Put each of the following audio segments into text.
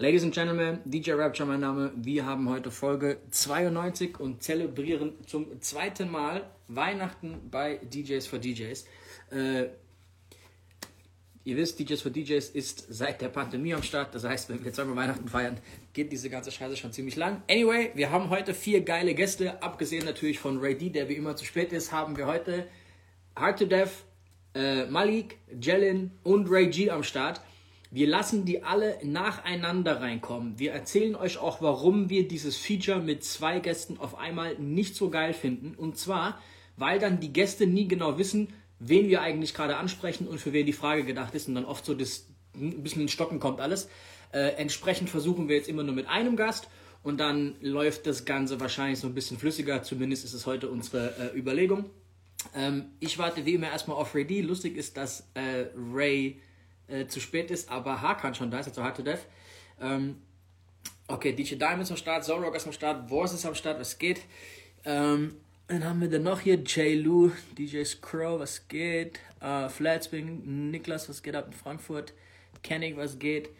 Ladies and Gentlemen, DJ Rapture mein Name. Wir haben heute Folge 92 und zelebrieren zum zweiten Mal Weihnachten bei DJs for DJs. Äh, ihr wisst, DJs for DJs ist seit der Pandemie am Start. Das heißt, wenn wir zweimal Weihnachten feiern, geht diese ganze Scheiße schon ziemlich lang. Anyway, wir haben heute vier geile Gäste. Abgesehen natürlich von Ray D, der wie immer zu spät ist, haben wir heute Hard to Death, äh, Malik, Jellin und Ray G am Start. Wir lassen die alle nacheinander reinkommen. Wir erzählen euch auch, warum wir dieses Feature mit zwei Gästen auf einmal nicht so geil finden. Und zwar, weil dann die Gäste nie genau wissen, wen wir eigentlich gerade ansprechen und für wen die Frage gedacht ist und dann oft so das ein bisschen ins Stocken kommt alles. Äh, entsprechend versuchen wir jetzt immer nur mit einem Gast und dann läuft das Ganze wahrscheinlich so ein bisschen flüssiger. Zumindest ist es heute unsere äh, Überlegung. Ähm, ich warte wie immer erstmal auf Ray D. Lustig ist, dass äh, Ray äh, zu spät ist, aber Hakan schon da ist, also Hard Death. Ähm, okay, DJ Diamond ist am Start, Zorrock ist am Start, Wars ist am Start, was geht? Ähm, dann haben wir dann noch hier J. Lou, DJ Scrow, was geht? Uh, Flatspin, Niklas, was geht ab in Frankfurt? Kennig, was geht?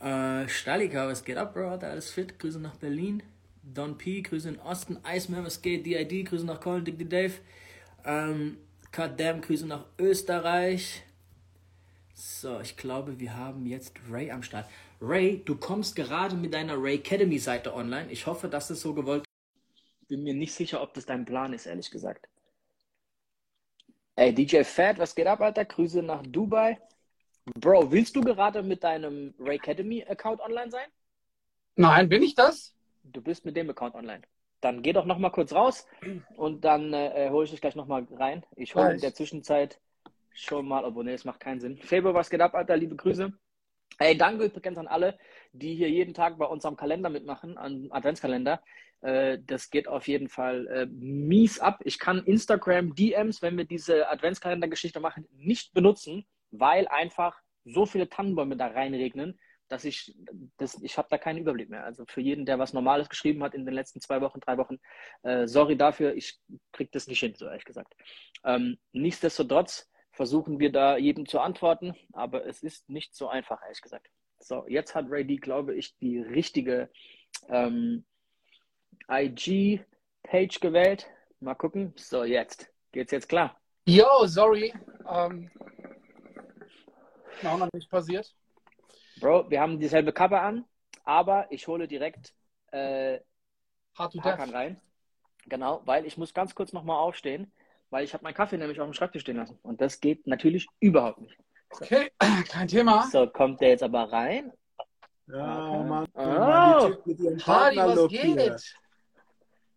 Uh, Stalika, was geht ab, Bro? Hat alles fit? Grüße nach Berlin. Don P, Grüße in Osten. Iceman, was geht? DID, Grüße nach Köln. Dick Dave. Ähm, Cut Damn, Grüße nach Österreich. So, ich glaube, wir haben jetzt Ray am Start. Ray, du kommst gerade mit deiner Ray Academy Seite online. Ich hoffe, dass es so gewollt ist. Bin mir nicht sicher, ob das dein Plan ist, ehrlich gesagt. Ey, DJ Fat, was geht ab, Alter? Grüße nach Dubai. Bro, willst du gerade mit deinem Ray Academy Account online sein? Nein, bin ich das? Du bist mit dem Account online. Dann geh doch noch mal kurz raus und dann äh, hole ich dich gleich noch mal rein. Ich hole in der Zwischenzeit schon mal, nee, das macht keinen Sinn. Febo, was geht ab, Alter? Liebe Grüße. Ey, danke übrigens an alle, die hier jeden Tag bei uns am Kalender mitmachen, am Adventskalender. Äh, das geht auf jeden Fall äh, mies ab. Ich kann Instagram DMs, wenn wir diese Adventskalender-Geschichte machen, nicht benutzen, weil einfach so viele Tannenbäume da reinregnen, dass ich, das, ich habe da keinen Überblick mehr. Also für jeden, der was Normales geschrieben hat in den letzten zwei Wochen, drei Wochen, äh, sorry dafür, ich kriege das nicht hin, so ehrlich gesagt. Ähm, nichtsdestotrotz versuchen wir da jedem zu antworten, aber es ist nicht so einfach, ehrlich gesagt. So, jetzt hat Ray D, glaube ich, die richtige ähm, IG-Page gewählt. Mal gucken. So, jetzt. Geht's jetzt klar? Yo, sorry. Ähm, auch noch nicht passiert. Bro, wir haben dieselbe Cover an, aber ich hole direkt äh, Hakan rein. Genau, weil ich muss ganz kurz nochmal aufstehen, weil ich habe meinen Kaffee nämlich auf dem Schreibtisch stehen lassen. Und das geht natürlich überhaupt nicht. Okay, kein Thema. So, kommt der jetzt aber rein. Ja, Okay. Mann. Oh. Mann, die mit was geht? hier.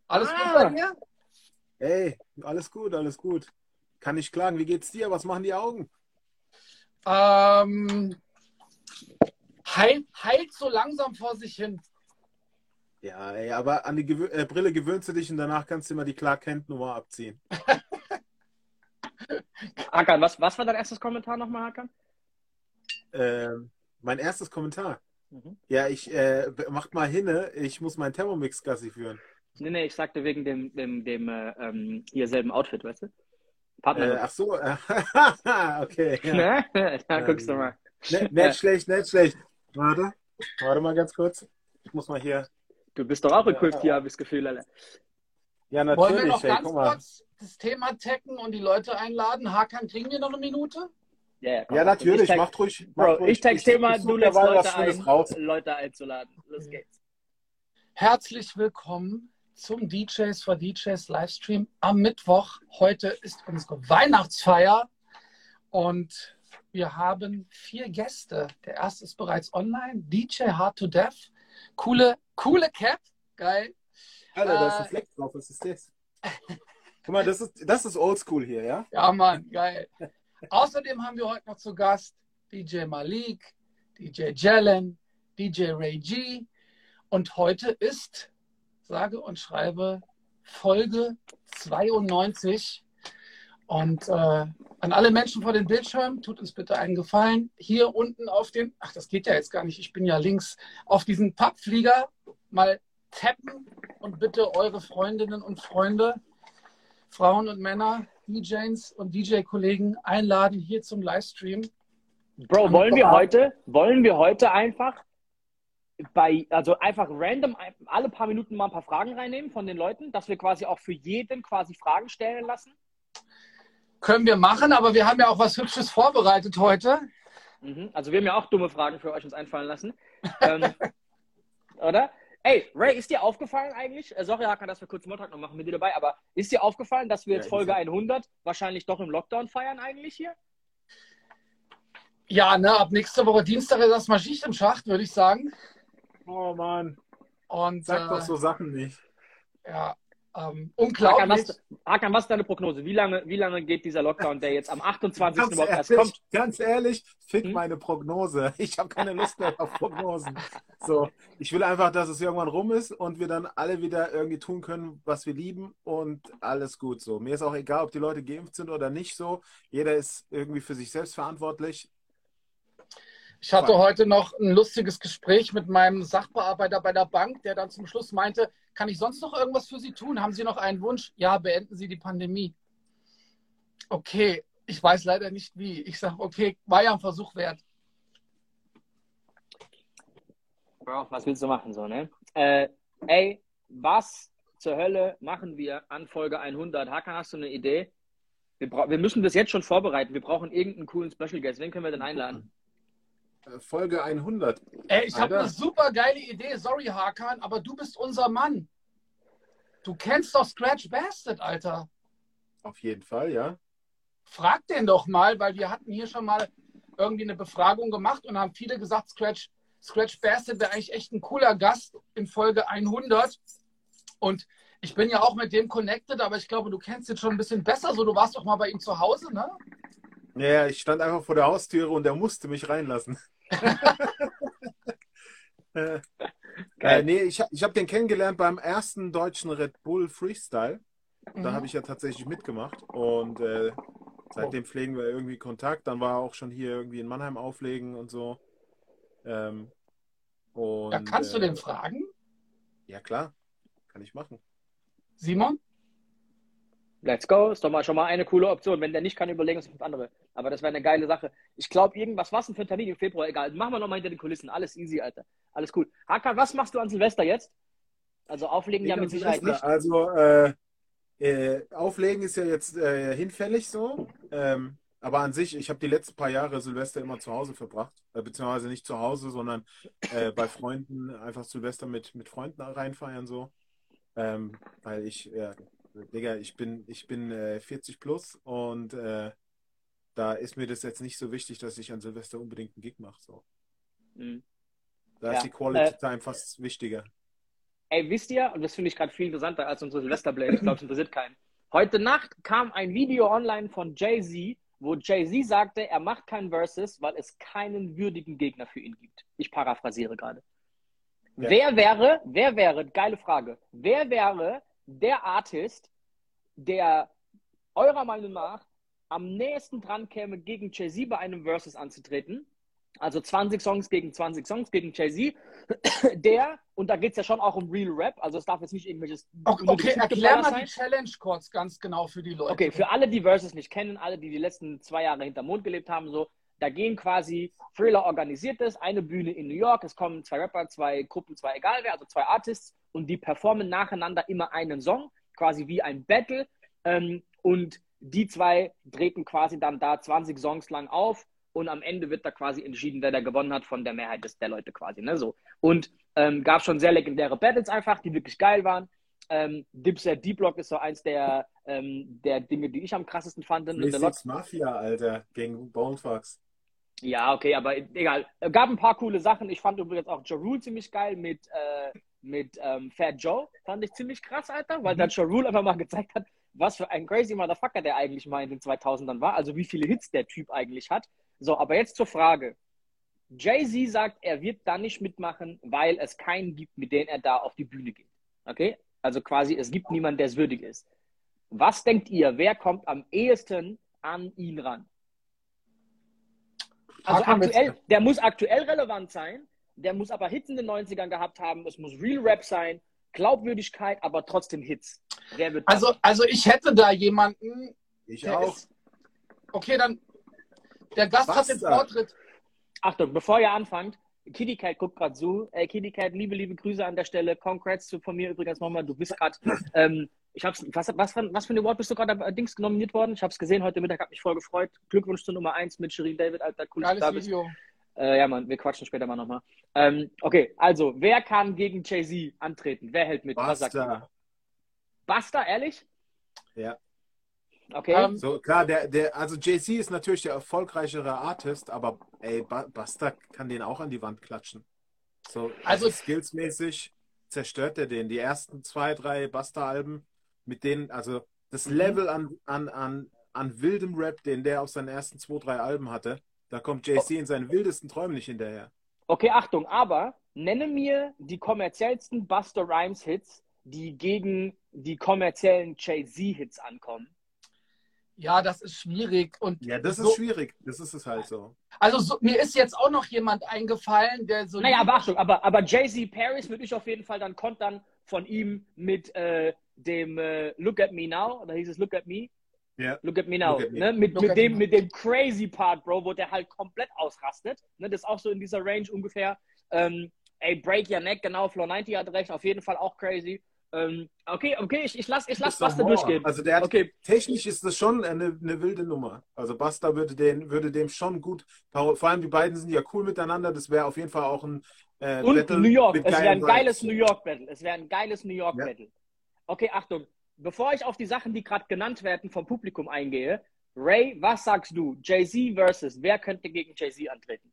Alles Ah. gut bei dir? Ey, alles gut, alles gut. Kann nicht klagen. Wie geht's dir? Was machen die Augen? Ähm, heilt, heilt so langsam vor sich hin. Ja, ey, aber an die Gewö äh, Brille gewöhnst du dich und danach kannst du immer die Clark Kent Nummer abziehen. Hakan, was, was war dein erstes Kommentar nochmal, Hakan? Ähm, mein erstes Kommentar. Mhm. Ja, ich äh, macht mal hinne, ich muss meinen Thermomix Gassi führen. Nee, nee, ich sagte wegen dem, dem, dem äh, ähm, hier selben Outfit, weißt du? Äh, Partner. ach so, äh, okay. Ja. ne? da guckst du mal. Ne, nicht schlecht, nicht schlecht. Warte, warte mal ganz kurz. Ich muss mal hier. Du bist doch auch Ja. equipped hier, habe ich das Gefühl, Alter. Ja, Wollen wir natürlich. noch ganz kurz das Thema taggen und die Leute einladen? Hakan, kriegen wir noch eine Minute? Ja, ja, natürlich. Ich tag, Macht ruhig. macht Bro, ruhig. ich tag's Thema, du lädst Leute ein, raus. Leute einzuladen. Los geht's. Herzlich willkommen zum DJs for DJs Livestream am Mittwoch. Heute ist unsere Weihnachtsfeier und wir haben vier Gäste. Der erste ist bereits online, DJ Hard to Death. Coole, coole Cap, geil. Alter, da ist Äh, ein Fleck drauf. Was ist das? Guck mal, das ist, das ist oldschool hier, ja? Ja, Mann, geil. Außerdem haben wir heute noch zu Gast DJ Malik, DJ Jalen, DJ Ray G. Und heute ist, sage und schreibe, Folge 92. Und äh, an alle Menschen vor den Bildschirmen, tut uns bitte einen Gefallen. Hier unten auf den, ach, das geht ja jetzt gar nicht, ich bin ja links, auf diesen Pappflieger mal tappen und bitte eure Freundinnen und Freunde Frauen und Männer, DJs und DJ-Kollegen einladen hier zum Livestream. Bro, wollen wir heute, wollen wir heute einfach bei, also einfach random alle paar Minuten mal ein paar Fragen reinnehmen von den Leuten, dass wir quasi auch für jeden quasi Fragen stellen lassen? Können wir machen, aber wir haben ja auch was Hübsches vorbereitet heute. Mhm. Also wir haben ja auch dumme Fragen für euch uns einfallen lassen. ähm, oder? Ey, Ray, ist dir aufgefallen eigentlich? Äh, sorry, Hakan, dass wir kurz Montag noch machen mit dir dabei, aber ist dir aufgefallen, dass wir jetzt ja, Folge 100 wahrscheinlich doch im Lockdown feiern eigentlich hier? Ja, ne, ab nächste Woche Dienstag ist das mal Schicht im Schacht, würde ich sagen. Oh Mann. Und, Sag äh, doch so Sachen nicht. Ja, ähm, unglaublich. Hakan was, Hakan, was ist deine Prognose? Wie lange, wie lange geht dieser Lockdown, der jetzt am 28. überhaupt erst kommt? Ganz ehrlich, fick hm? meine Prognose. Ich habe keine Lust mehr auf Prognosen. So, ich will einfach, dass es irgendwann rum ist und wir dann alle wieder irgendwie tun können, was wir lieben und alles gut so. Mir ist auch egal, ob die Leute geimpft sind oder nicht so. Jeder ist irgendwie für sich selbst verantwortlich. Ich hatte heute noch ein lustiges Gespräch mit meinem Sachbearbeiter bei der Bank, der dann zum Schluss meinte, kann ich sonst noch irgendwas für Sie tun? Haben Sie noch einen Wunsch? Ja, beenden Sie die Pandemie. Okay, ich weiß leider nicht wie. Ich sage, okay, war ja ein Versuch wert. Bro, was willst du machen so, ne? Äh, ey, was zur Hölle machen wir an Folge 100? Hakan, hast du eine Idee? Wir, wir müssen das jetzt schon vorbereiten. Wir brauchen irgendeinen coolen Special Guest. Wen können wir denn einladen? Äh, Folge 100. Ey, ich habe eine super geile Idee. Sorry, Hakan, aber du bist unser Mann. Du kennst doch Scratch Bastard, Alter. Auf jeden Fall, ja. Frag den doch mal, weil wir hatten hier schon mal irgendwie eine Befragung gemacht und haben viele gesagt, Scratch, Scratch Bastard wäre eigentlich echt ein cooler Gast in Folge 100. Und ich bin ja auch mit dem connected, aber ich glaube, du kennst ihn schon ein bisschen besser. So, du warst doch mal bei ihm zu Hause, ne? Ja, ich stand einfach vor der Haustüre und er musste mich reinlassen. äh, äh, nee, ich, ich habe den kennengelernt beim ersten deutschen Red Bull Freestyle. Da mhm. habe ich ja tatsächlich mitgemacht und äh, seitdem pflegen wir irgendwie Kontakt. Dann war er auch schon hier irgendwie in Mannheim auflegen und so. Ähm, und, ja, kannst du den äh, fragen? Ja, klar. Kann ich machen. Simon? Let's go, ist doch mal schon mal eine coole Option. Wenn der nicht kann, überlegen uns fünf andere. Aber das wäre eine geile Sache. Ich glaube, irgendwas, was denn für ein Termin im Februar? Egal, machen wir nochmal hinter den Kulissen. Alles easy, Alter. Alles cool. Hakan, was machst du an Silvester jetzt? Also auflegen ja mit Sicherheit nicht. Also äh, äh, auflegen ist ja jetzt äh, hinfällig so. Ähm, aber an sich, ich habe die letzten paar Jahre Silvester immer zu Hause verbracht. Äh, beziehungsweise nicht zu Hause, sondern äh, bei Freunden einfach Silvester mit, mit Freunden reinfeiern so. Ähm, weil ich, Digga, ich bin, ich bin äh, 40 plus und äh, da ist mir das jetzt nicht so wichtig, dass ich an Silvester unbedingt einen Gig mache. So. Mhm. Da ja. ist die Quality äh, Time fast wichtiger. Ey, wisst ihr, und das finde ich gerade viel interessanter als unsere Silvesterblade, ich glaube, es interessiert keinen. Heute Nacht kam ein Video online von Jay-Z, wo Jay-Z sagte, er macht keinen Versus, weil es keinen würdigen Gegner für ihn gibt. Ich paraphrasiere gerade. Ja. Wer wäre, wer wäre, geile Frage, wer wäre der Artist, der eurer Meinung nach am nächsten dran käme, gegen Jay-Z bei einem Versus anzutreten. Also 20 Songs gegen 20 Songs gegen Jay-Z. Der, und da geht es ja schon auch um Real Rap, also es darf jetzt nicht irgendwelches. Okay, okay erklär mal die Challenge kurz ganz genau für die Leute. Okay, für alle, die Versus nicht kennen, alle, die die letzten zwei Jahre hinter Mond gelebt haben, so, da gehen quasi Thriller organisiert ist, eine Bühne in New York, es kommen zwei Rapper, zwei Gruppen, zwei egal wer, also zwei Artists und die performen nacheinander immer einen Song, quasi wie ein Battle. Ähm, und die zwei treten quasi dann da 20 Songs lang auf und am Ende wird da quasi entschieden, wer da gewonnen hat von der Mehrheit des, der Leute quasi. Ne? So. Und ähm, gab schon sehr legendäre Battles einfach, die wirklich geil waren. Ähm, Dipset D-Block ist so eins der, ähm, der Dinge, die ich am krassesten fand. Six Mafia, Alter, gegen Bonefox. Ja, okay, aber egal. Gab ein paar coole Sachen. Ich fand übrigens auch Ja Rule ziemlich geil mit, äh, mit ähm, Fat Joe. Fand ich ziemlich krass, Alter, weil mhm. dann Ja Rule einfach mal gezeigt hat, was für ein crazy Motherfucker der eigentlich mal in den 2000ern war. Also wie viele Hits der Typ eigentlich hat. So, aber jetzt zur Frage. Jay-Z sagt, er wird da nicht mitmachen, weil es keinen gibt, mit dem er da auf die Bühne geht. Okay? Also quasi, es gibt niemanden, der es würdig ist. Was denkt ihr, wer kommt am ehesten an ihn ran? Also aktuell, der muss aktuell relevant sein, der muss aber Hits in den 90ern gehabt haben, es muss Real Rap sein, Glaubwürdigkeit, aber trotzdem Hits. Wer wird also, also ich hätte da jemanden. Ich auch. Ist, okay, dann der Gast Was hat den Vortritt. Achtung, bevor ihr anfangt, Kitty Cat guckt gerade zu. Ey, Kitty Cat, liebe, liebe Grüße an der Stelle. Congrats zu, von mir übrigens nochmal. Du bist gerade, ähm, ich hab's, was, was, was für ein Award bist du gerade äh, Dings nominiert worden? Ich hab's gesehen heute Mittag, hab mich voll gefreut. Glückwunsch zur Nummer 1 mit Shirin David, Alter, cool, dass du da bist. Video. Äh, ja, Mann, wir quatschen später mal nochmal. Ähm, okay, also, wer kann gegen Jay-Z antreten? Wer hält mit? Was sagt Basta. ihr? Basta, ehrlich? Ja. Okay. Ähm, So, klar, der, der, also Jay-Z ist natürlich der erfolgreichere Artist, aber ey, Ba- Basta kann den auch an die Wand klatschen. So, Also- also skillsmäßig zerstört er den. Die ersten zwei, drei Basta-Alben, mit denen, also das Mhm. Level an, an, an, an wildem Rap, den der auf seinen ersten zwei, drei Alben hatte, da kommt Jay-Z in seinen wildesten Träumen nicht hinterher. Okay, Achtung, aber nenne mir die kommerziellsten Buster Rhymes Hits, die gegen die kommerziellen Jay-Z-Hits ankommen. ja, das ist schwierig. Und Ja, das so, ist schwierig. Das ist es halt so. Also so, mir ist jetzt auch noch jemand eingefallen, der so. Naja, aber Achtung, aber, aber Jay-Z Paris würde ich auf jeden Fall dann kontern von ihm mit äh, dem äh, Look at Me Now, oder hieß es Look at Me? Ja. Look at Me Now, at me. Ne? Mit, Look mit, dem, me. mit dem crazy Part, Bro, wo der halt komplett ausrastet. Ne? Das ist auch so in dieser Range ungefähr. Ähm, ey, Break Your Neck, genau, Floor 90 hat recht, auf jeden Fall auch crazy. Ähm, okay, okay, ich, ich lass, ich lass Buster durchgehen. Also der hat, Okay, technisch ist das schon eine, eine wilde Nummer. Also Basta würde, den, würde dem schon gut, vor allem die beiden sind ja cool miteinander, das wäre auf jeden Fall auch ein äh, Und Battle New York. Es wäre ein geiles. New York Battle. Es wäre ein geiles New York Ja. Battle. Okay, Achtung. Bevor ich auf die Sachen, die gerade genannt werden, vom Publikum eingehe, Ray, was sagst du? Jay-Z versus wer könnte gegen Jay-Z antreten?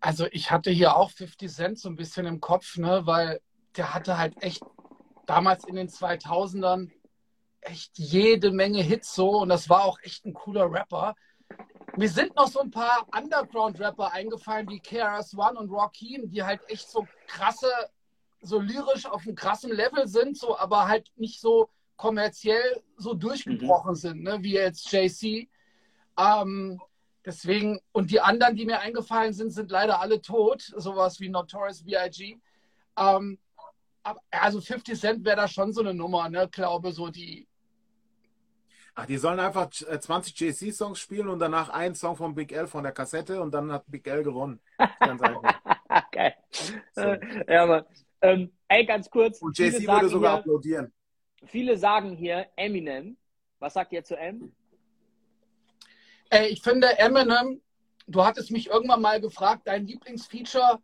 Also ich hatte hier auch 50 Cent so ein bisschen im Kopf, ne, weil der hatte halt echt damals in den 2000ern echt jede Menge Hits so und das war auch echt ein cooler Rapper. Mir sind noch so ein paar Underground-Rapper eingefallen, wie KRS-One und Rakim, die halt echt so krasse, so lyrisch auf einem krassen Level sind, so, aber halt nicht so kommerziell so durchgebrochen sind, ne, wie jetzt JC. Ähm, deswegen, und die anderen, die mir eingefallen sind, sind leider alle tot, sowas wie Notorious B.I.G. Ähm, also 50 Cent wäre da schon so eine Nummer, ne, glaube so die, Ach, die sollen einfach äh, 20 JC-Songs spielen und danach einen Song von Big L von der Kassette und dann hat Big L gewonnen. Ganz einfach. Geil. So. Äh, Ja, Mann. Ähm, ey, ganz kurz. Und JC sagen würde sogar hier, applaudieren. Viele sagen hier Eminem. Was sagt ihr zu M? Ey, ich finde Eminem, du hattest mich irgendwann mal gefragt, dein Lieblingsfeature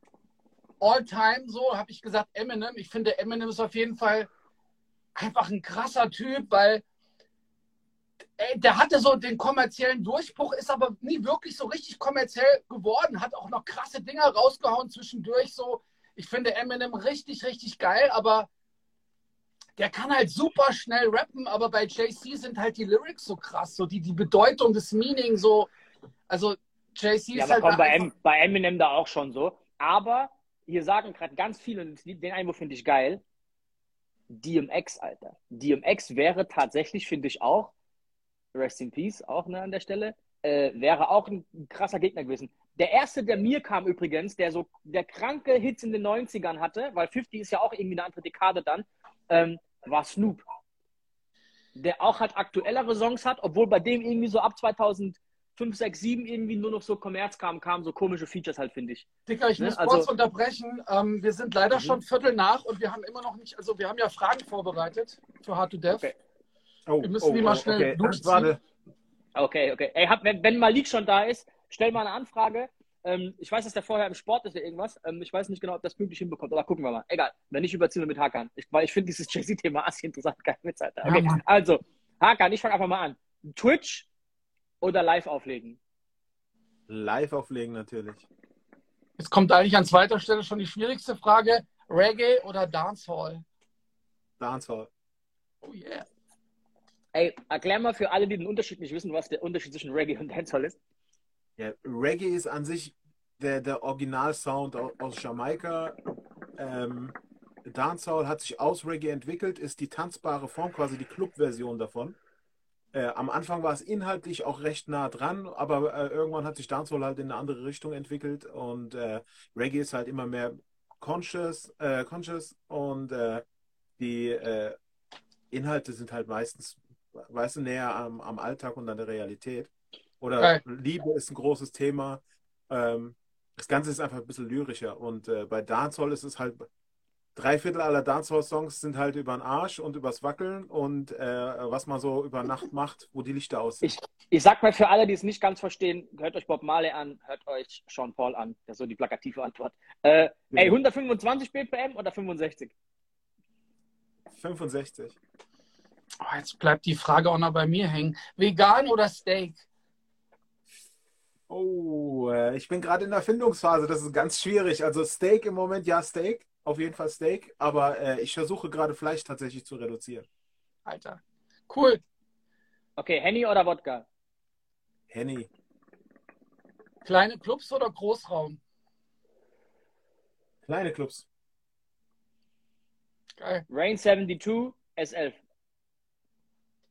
all time, so habe ich gesagt Eminem. Ich finde Eminem ist auf jeden Fall einfach ein krasser Typ, weil ey, der hatte so den kommerziellen Durchbruch, ist aber nie wirklich so richtig kommerziell geworden, hat auch noch krasse Dinger rausgehauen zwischendurch. So, ich finde Eminem richtig, richtig geil, aber der kann halt super schnell rappen, aber bei JC sind halt die Lyrics so krass, so die, die Bedeutung, das Meaning so. Also JC Ja, ist aber halt komm, bei, M, bei Eminem da auch schon so. Aber hier sagen gerade ganz viele, und den Einwurf finde ich geil, DMX, Alter. DMX wäre tatsächlich, finde ich auch, Rest in Peace, auch ne, an der Stelle, äh, wäre auch ein krasser Gegner gewesen. Der erste, der mir kam übrigens, der so der kranke Hits in den 90ern hatte, weil 50 ist ja auch irgendwie eine andere Dekade dann, ähm, war Snoop. Der auch halt aktuellere Songs hat, obwohl bei dem irgendwie so ab 2005, 6, 7 irgendwie nur noch so Kommerz kam, kamen so komische Features halt, finde ich. Dicker, ich Ne, muss also- kurz unterbrechen. Ähm, wir sind leider Mhm. schon Viertel nach und wir haben immer noch nicht, also wir haben ja Fragen vorbereitet für Hard to Death. Okay. Oh, Wir müssen die mal schnell okay. durchziehen. Okay, okay. Ey, hab, wenn, wenn Malik schon da ist, stell mal eine Anfrage. Ähm, ich weiß, dass der vorher im Sport ist oder irgendwas. Ähm, ich weiß nicht genau, ob das pünktlich hinbekommt, aber gucken wir mal. Egal, wenn nicht, überziehen wir mit Hakan. Ich, weil ich finde dieses Jay-Z-Thema assi interessant. Alter. Ja, Okay, Mann. also, Hakan, ich fange einfach mal an. Twitch oder live auflegen? Live auflegen natürlich. Jetzt kommt eigentlich an zweiter Stelle schon die schwierigste Frage. Reggae oder Dancehall? Dancehall. Oh yeah. Ey, erklär mal für alle, die den Unterschied nicht wissen, was der Unterschied zwischen Reggae und Dancehall ist. Ja, Reggae ist an sich der, der Originalsound aus, Jamaika. Ähm, Dancehall hat sich aus Reggae entwickelt, ist die tanzbare Form, quasi die Club-Version davon. Äh, am Anfang war es inhaltlich auch recht nah dran, aber äh, irgendwann hat sich Dancehall halt in eine andere Richtung entwickelt und äh, Reggae ist halt immer mehr conscious, äh, conscious und äh, die äh, Inhalte sind halt meistens, weißt du, näher am, am Alltag und an der Realität. Oder Geil. Liebe ist ein großes Thema. Ähm, das Ganze ist einfach ein bisschen lyrischer. Und äh, bei Dancehall ist es halt, drei Viertel aller Dancehall-Songs sind halt über den Arsch und übers Wackeln und äh, was man so über Nacht macht, wo die Lichter aus Ich, ich sag mal für alle, die es nicht ganz verstehen, hört euch Bob Marley an, hört euch Sean Paul an. Das ist so die plakative Antwort. Äh, ey, 125 BPM oder 65? 65. Oh, jetzt bleibt die Frage auch noch bei mir hängen. Vegan oder Steak? Oh, äh, ich bin gerade in der Findungsphase. Das ist ganz schwierig. Also Steak im Moment, ja, Steak. Auf jeden Fall Steak. Aber äh, ich versuche gerade Fleisch tatsächlich zu reduzieren. Alter. Cool. Okay, Henny oder Wodka? Henny. Kleine Clubs oder Großraum? Kleine Clubs. Geil. Rain 72, S11.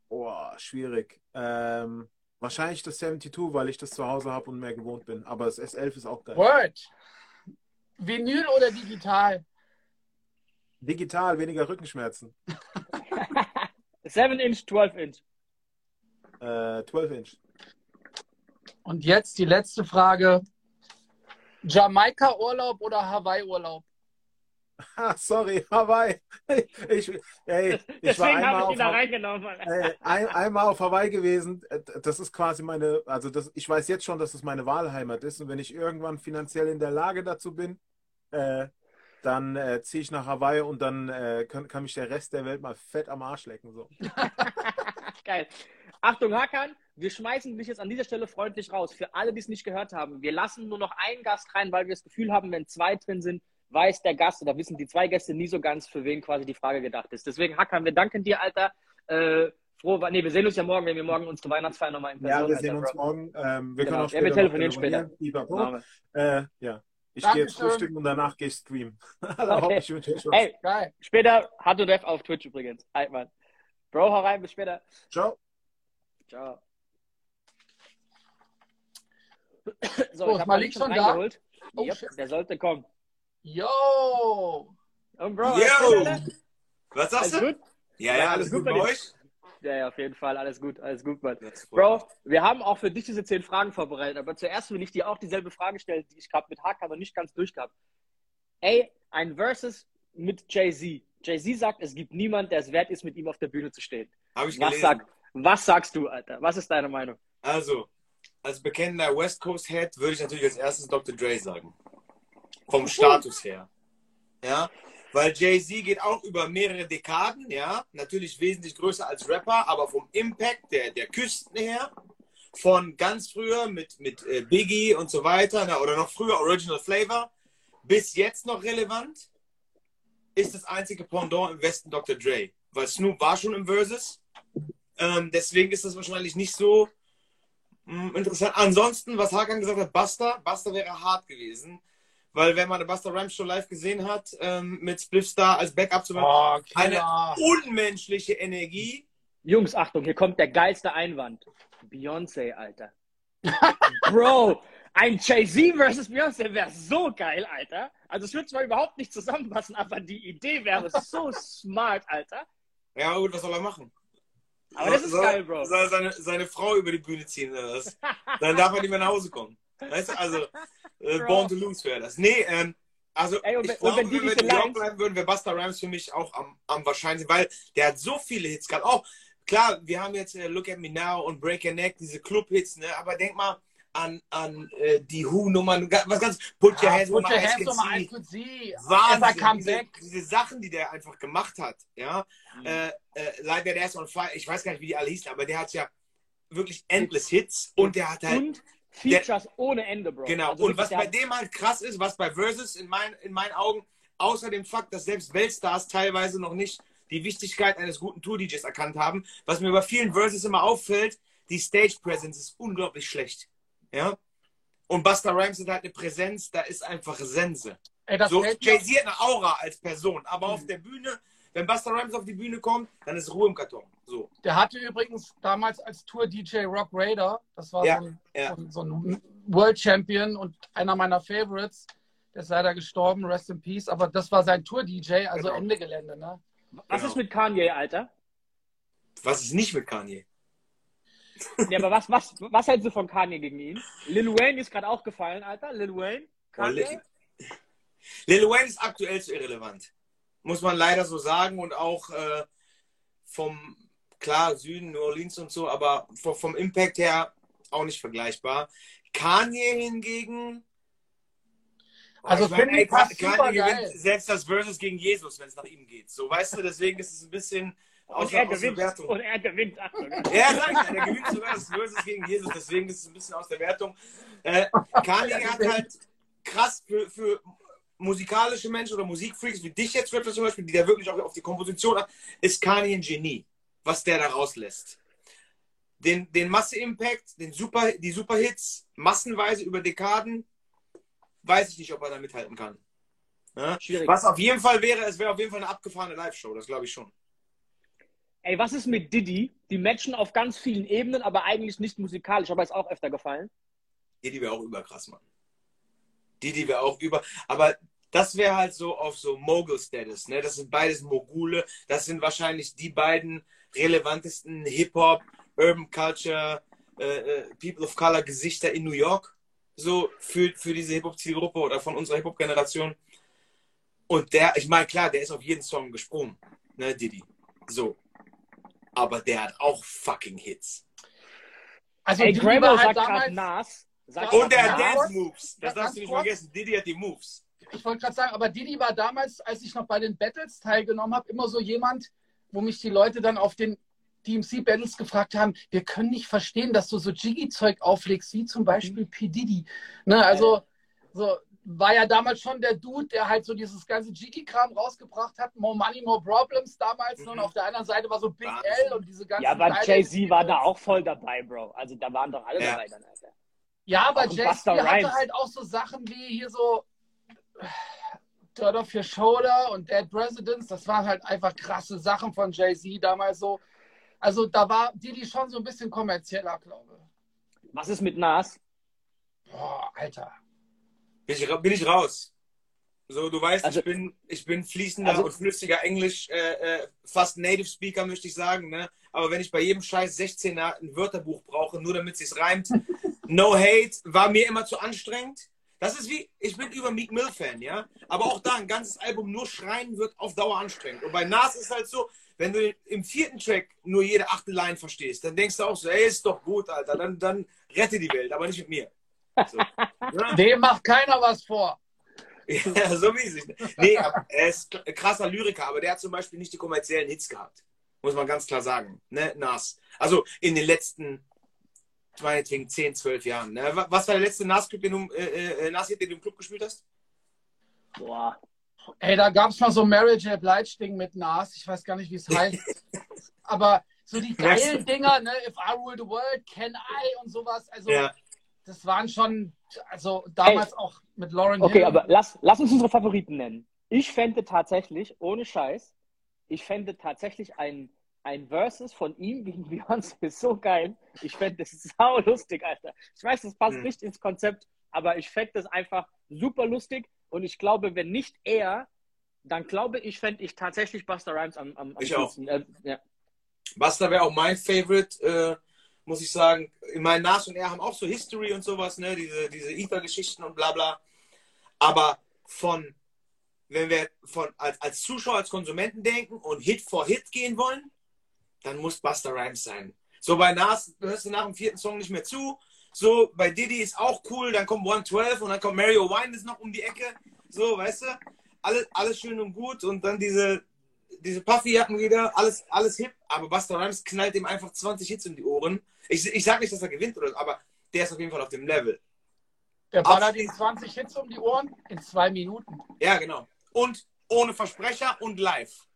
Boah, schwierig. Ähm, wahrscheinlich das 72, weil ich das zu Hause habe und mehr gewohnt bin. Aber das S11 ist auch geil. Word. Vinyl oder digital? Digital, weniger Rückenschmerzen. 7 Inch, 12 Inch. Äh, 12 Inch. Und jetzt die letzte Frage. Jamaika-Urlaub oder Hawaii-Urlaub? Ah, sorry, Hawaii. Ich, ey, ich war Deswegen einmal habe ich auf, ihn da Ha- reingenommen. äh, ein, einmal auf Hawaii gewesen. Äh, Das ist quasi meine, also das, ich weiß jetzt schon, dass es meine Wahlheimat ist. Und wenn ich irgendwann finanziell in der Lage dazu bin, äh, dann äh, ziehe ich nach Hawaii und dann äh, kann, kann mich der Rest der Welt mal fett am Arsch lecken. So. Geil. Achtung, Hakan, wir schmeißen dich jetzt an dieser Stelle freundlich raus. Für alle, die es nicht gehört haben, wir lassen nur noch einen Gast rein, weil wir das Gefühl haben, wenn zwei drin sind, weiß der Gast oder wissen die zwei Gäste nie so ganz, für wen quasi die Frage gedacht ist. Deswegen, Hakan, wir danken dir, Alter. Äh, froh, nee, wir sehen uns ja morgen, wenn wir morgen unsere Weihnachtsfeier nochmal in Ja, Person wir Alter, sehen uns Bro. morgen. Ähm, wir Genau. können auch Ja, später wir noch telefonieren später. Machen Äh, ja, ich gehe jetzt frühstücken und danach gehe ich streamen. Also, Okay. ich wünsche euch was. Ey, Geil. später hat du Dev auf Twitch übrigens. Altmann. Bro, hau rein, bis später. Ciao. Ciao. So, So, ich habe Malik schon schon da? reingeholt. Oh, Yep, der sollte kommen. Yo! Und Bro, alles gut, Yo! Was alles sagst du? gut? Ja, ja, Ja, alles gut bei dir. euch? Ja, ja, auf jeden Fall. Alles gut, alles gut, Mann. Bro, wir haben auch für dich diese zehn Fragen vorbereitet, aber zuerst will ich dir auch dieselbe Frage stellen, die ich gerade mit Hakan noch nicht ganz durchgehabt. Ey, ein Versus mit Jay-Z. Jay-Z sagt, es gibt niemand, der es wert ist, mit ihm auf der Bühne zu stehen. Habe ich Was, gelesen. sag, was sagst du, Alter? Was ist deine Meinung? Also, als bekennender West Coast Head würde ich natürlich als erstes Dr. Dre sagen. Vom Status her. Ja, weil Jay-Z geht auch über mehrere Dekaden, ja, natürlich wesentlich größer als Rapper, aber vom Impact der, der Küsten her, von ganz früher mit, mit äh, Biggie und so weiter, na, oder noch früher Original Flavor, bis jetzt noch relevant, ist das einzige Pendant im Westen Dr. Dre. Weil Snoop war schon im Versus. Ähm, deswegen ist das wahrscheinlich nicht so mh, interessant. Ansonsten, was Hakan gesagt hat, Buster, Buster wäre hart gewesen. Weil wenn man eine Buster Rhymes Show live gesehen hat, ähm, mit Spliffstar als Backup zu machen, Oh, eine unmenschliche Energie. Jungs, Achtung, hier kommt der geilste Einwand. Beyoncé, Alter. Bro, ein Jay-Z versus Beyoncé wäre so geil, Alter. Also es würde zwar überhaupt nicht zusammenpassen, aber die Idee wäre so smart, Alter. Ja, gut, was soll er machen? Aber das ist soll, geil, Bro. Soll er seine, seine Frau über die Bühne ziehen oder was? Dann darf er nicht mehr nach Hause kommen. Weißt du, also, äh, born to lose wäre das. Nee, ähm, also, Ey, und wenn- ich glaube, wenn die wenn York Lines- bleiben würden, wäre Buster Rhymes für mich auch am, am wahrscheinlichsten, weil der hat so viele Hits gehabt. Auch, klar, wir haben jetzt äh, Look at Me Now und Break Your Neck, diese Club-Hits, ne? aber denk mal an, an äh, die Who-Nummern, was ganz, Put Your Hands Put on your My hands Eyes Can See. Wahnsinn, diese, diese Sachen, die der einfach gemacht hat, ja, Mhm. äh, äh, Like That Ass on Fire, ich weiß gar nicht, wie die alle hießen, aber der hat ja wirklich endless Hits und der hat halt, Und Features ohne Ende, Bro. genau, Also und was der bei dem halt krass ist, was bei Versus in, mein, in meinen Augen, außer dem Fakt, dass selbst Weltstars teilweise noch nicht die Wichtigkeit eines guten Tour-DJs erkannt haben, was mir bei vielen Versus immer auffällt, die Stage-Presence ist unglaublich schlecht, ja, und Busta Rhymes hat halt eine Präsenz, da ist einfach Sense. Ey, das So, Jay-Z hat eine Aura als Person, aber Mhm. auf der Bühne, wenn Busta Rhymes auf die Bühne kommt, dann ist Ruhe im Karton. So. Der hatte übrigens damals als Tour-DJ Rock Raider, das war Ja, so, ein, ja. so, ein, World Champion und einer meiner Favorites. Der ist leider gestorben, rest in peace, aber das war sein Tour-DJ, also Genau. Ende Gelände. Ne? Was Genau. ist mit Kanye, Alter? Was ist nicht mit Kanye? Ja, aber was, was, was hältst du von Kanye gegen ihn? Lil Wayne ist gerade auch gefallen, Alter. Lil Wayne. Lil, Kanye? Lil Wayne ist aktuell zu irrelevant. Muss man leider so sagen. Und auch äh, vom, klar, Süden, New Orleans und so, aber vom, Impact her auch nicht vergleichbar. Kanye hingegen. Also ich meine, finde ich passt Kanye gewinnt selbst das Versus gegen Jesus, wenn es nach ihm geht. So, weißt du, deswegen ist es ein bisschen Und außer, er gewinnt. Wertung. Und er gewinnt. Sogar. Ja, ich, der gewinnt sogar das Versus gegen Jesus, deswegen ist es ein bisschen aus der Wertung. Äh, Kanye hat halt krass für, für musikalische Menschen oder Musikfreaks wie dich jetzt, Rapper zum Beispiel, die da wirklich auch auf die Komposition achten, ist Kanye ein Genie, was der da rauslässt. Den, den Masse-Impact, den Super, die Superhits, massenweise über Dekaden, weiß ich nicht, ob er da mithalten kann. Ja? Schwierig. Was auf jeden Fall wäre, es wäre auf jeden Fall eine abgefahrene Live-Show, das glaube ich schon. Ey, was ist mit Diddy? Die matchen auf ganz vielen Ebenen, aber eigentlich nicht musikalisch. Aber ist auch öfter gefallen. Didi wäre auch überkrass, Mann. Didi wäre auch über. Aber das wäre halt so auf so Mogul-Status. Ne? Das sind beides Mogule. Das sind wahrscheinlich die beiden relevantesten Hip-Hop, Urban Culture, äh, äh, People of Color Gesichter in New York. So für, für diese Hip-Hop-Zielgruppe oder von unserer Hip-Hop-Generation. Und der, ich meine, klar, der ist auf jeden Song gesprungen. Ne, Didi. So. Aber der hat auch fucking Hits. Also Ey, die Grabo sagt halt gerade damals, Nas. Sagt Und der hat Ja. Nas. Dance Moves. Das darfst du nicht kurz. vergessen. Didi hat die Moves. Ich wollte gerade sagen, aber Didi war damals, als ich noch bei den Battles teilgenommen habe, immer so jemand, wo mich die Leute dann auf den DMC-Battles gefragt haben, wir können nicht verstehen, dass du so Jiggy-Zeug auflegst, wie zum Beispiel P. Diddy. Ne, also so war ja damals schon der Dude, der halt so dieses ganze Jiggy-Kram rausgebracht hat. More Money, More Problems damals. Mhm. Und auf der anderen Seite war so Big Wahnsinn. L und diese ganzen Ja, aber Jay-Z war da auch voll dabei, Bro. Also da waren doch alle Ja. dabei dann, Alter. Ja, aber Jay-Z hatte halt auch so Sachen wie hier so Dirt Off Your Shoulder und Dead Presidents. Das waren halt einfach krasse Sachen von Jay-Z damals so. Also da war Didi schon so ein bisschen kommerzieller, glaube ich. Was ist mit Nas? Boah, Alter. Bin ich, bin ich raus. So, du weißt, Also- ich, bin, ich bin fließender Also- und flüssiger Englisch, äh, äh, fast Native Speaker, möchte ich sagen. Ne? Aber wenn ich bei jedem Scheiß 16er ein Wörterbuch brauche, nur damit es reimt, no hate, war mir immer zu anstrengend. Das ist wie, ich bin über Meek Mill Fan, ja. Aber auch da, ein ganzes Album nur schreien wird auf Dauer anstrengend. Und bei Nas ist halt so, wenn du im vierten Track nur jede achte Line verstehst, dann denkst du auch so, ey, ist doch gut, Alter, dann, dann rette die Welt, aber nicht mit mir. So. Ja? Dem macht keiner was vor. Ja, so wie es ist. Nee, aber er ist krasser Lyriker, aber der hat zum Beispiel nicht die kommerziellen Hits gehabt. Muss man ganz klar sagen. Ne, Nas. Also in den letzten, meinetwegen 10, 12 Jahren. Ne? Wa- Was war der letzte Nas-Club, den du, äh, äh, Nas-Hit, den du im Club gespielt hast? Boah. Ey, da gab es mal so Mary J. Blige-Ding mit Nas. Ich weiß gar nicht, wie es heißt. Aber so die geilen Dinger, ne? If I Rule the World, Can I und sowas. Also, Ja. das waren schon, also damals auch mit Lauren Okay, Hill. aber lass, lass uns unsere Favoriten nennen. Ich fände tatsächlich, ohne Scheiß, ich fände tatsächlich ein, ein Versus von ihm gegen Beyoncé so geil. Ich fände das sau lustig, Alter. Ich weiß, das passt Hm. nicht ins Konzept, aber ich fände das einfach super lustig. Und ich glaube, wenn nicht er, dann glaube ich, fände ich tatsächlich Buster Rhymes am, am, am Ich auch. coolsten. Äh, ja. Basta wäre auch mein Favorite, äh, muss ich sagen. Ich meine, Nas und er haben auch so History und sowas, ne? Diese, diese Ether-Geschichten und bla bla. Aber von, wenn wir von als, als Zuschauer, als Konsumenten denken und Hit for Hit gehen wollen, dann muss Busta Rhymes sein. So bei Nas hörst du nach dem vierten Song nicht mehr zu. So bei Diddy ist auch cool, dann kommt 112 und dann kommt Mario Wine ist noch um die Ecke. So, weißt du? Alles, alles schön und gut und dann diese, diese Puffy-Jacken wieder, alles, alles hip, aber Busta Rhymes knallt ihm einfach 20 Hits um die Ohren. Ich, ich sag nicht, dass er gewinnt oder aber der ist auf jeden Fall auf dem Level. Der ballert ihm 20 Hits um die Ohren in zwei Minuten. Ja, genau. Und ohne Versprecher und live.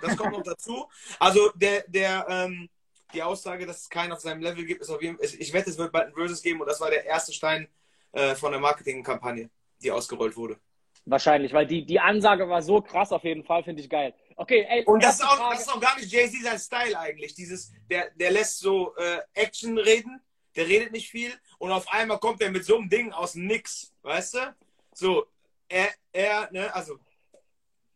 Das kommt noch dazu. Also der, der, ähm, die Aussage, dass es keinen auf seinem Level gibt, ist auf jeden Fall, ich wette, es wird bald ein Versus geben und das war der erste Stein äh, von der Marketingkampagne, die ausgerollt wurde. Wahrscheinlich, weil die, die Ansage war so krass auf jeden Fall, finde ich geil. Okay, ey, Und das ist, auch, das ist auch gar nicht Jay-Z sein Style eigentlich. Dieses, der, der lässt so äh, Action reden, der redet nicht viel und auf einmal kommt er mit so einem Ding aus dem Nix, weißt du? So, er, er, ne, also.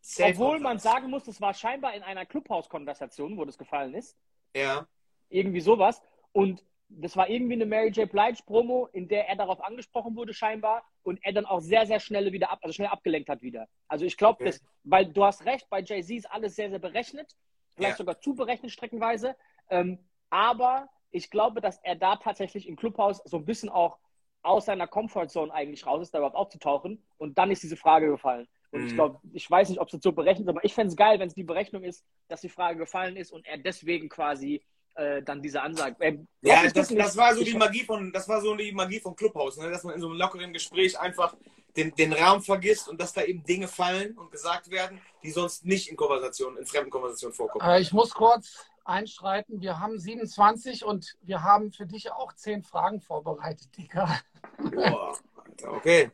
Safe Obwohl man sagen muss, das war scheinbar in einer Clubhouse-Konversation, wo das gefallen ist. Ja. Irgendwie sowas. Und das war irgendwie eine Mary J. Blige Promo, in der er darauf angesprochen wurde scheinbar und er dann auch sehr, sehr schnell wieder ab, also schnell abgelenkt hat wieder. Also ich glaube, Okay. das, weil du hast recht, bei Jay-Z ist alles sehr, sehr berechnet, vielleicht Ja. sogar zu berechnet streckenweise. Ähm, aber ich glaube, dass er da tatsächlich im Clubhaus so ein bisschen auch aus seiner Comfortzone eigentlich raus ist, da überhaupt aufzutauchen. Und dann ist diese Frage gefallen. Und ich Mhm. glaube, ich weiß nicht, ob es jetzt so berechnet ist, aber ich fände es geil, wenn es die Berechnung ist, dass die Frage gefallen ist und er deswegen quasi äh, dann diese Ansage. Äh, Ja, das, das war so die Magie von, das war so die Magie von Clubhouse, ne? dass man in so einem lockeren Gespräch einfach den, den Rahmen vergisst und dass da eben Dinge fallen und gesagt werden, die sonst nicht in Konversationen, in fremden Konversationen vorkommen. Äh, ich muss kurz einschreiten. Wir haben 27 und wir haben für dich auch 10 Fragen vorbereitet, Digga. Boah, Alter, okay.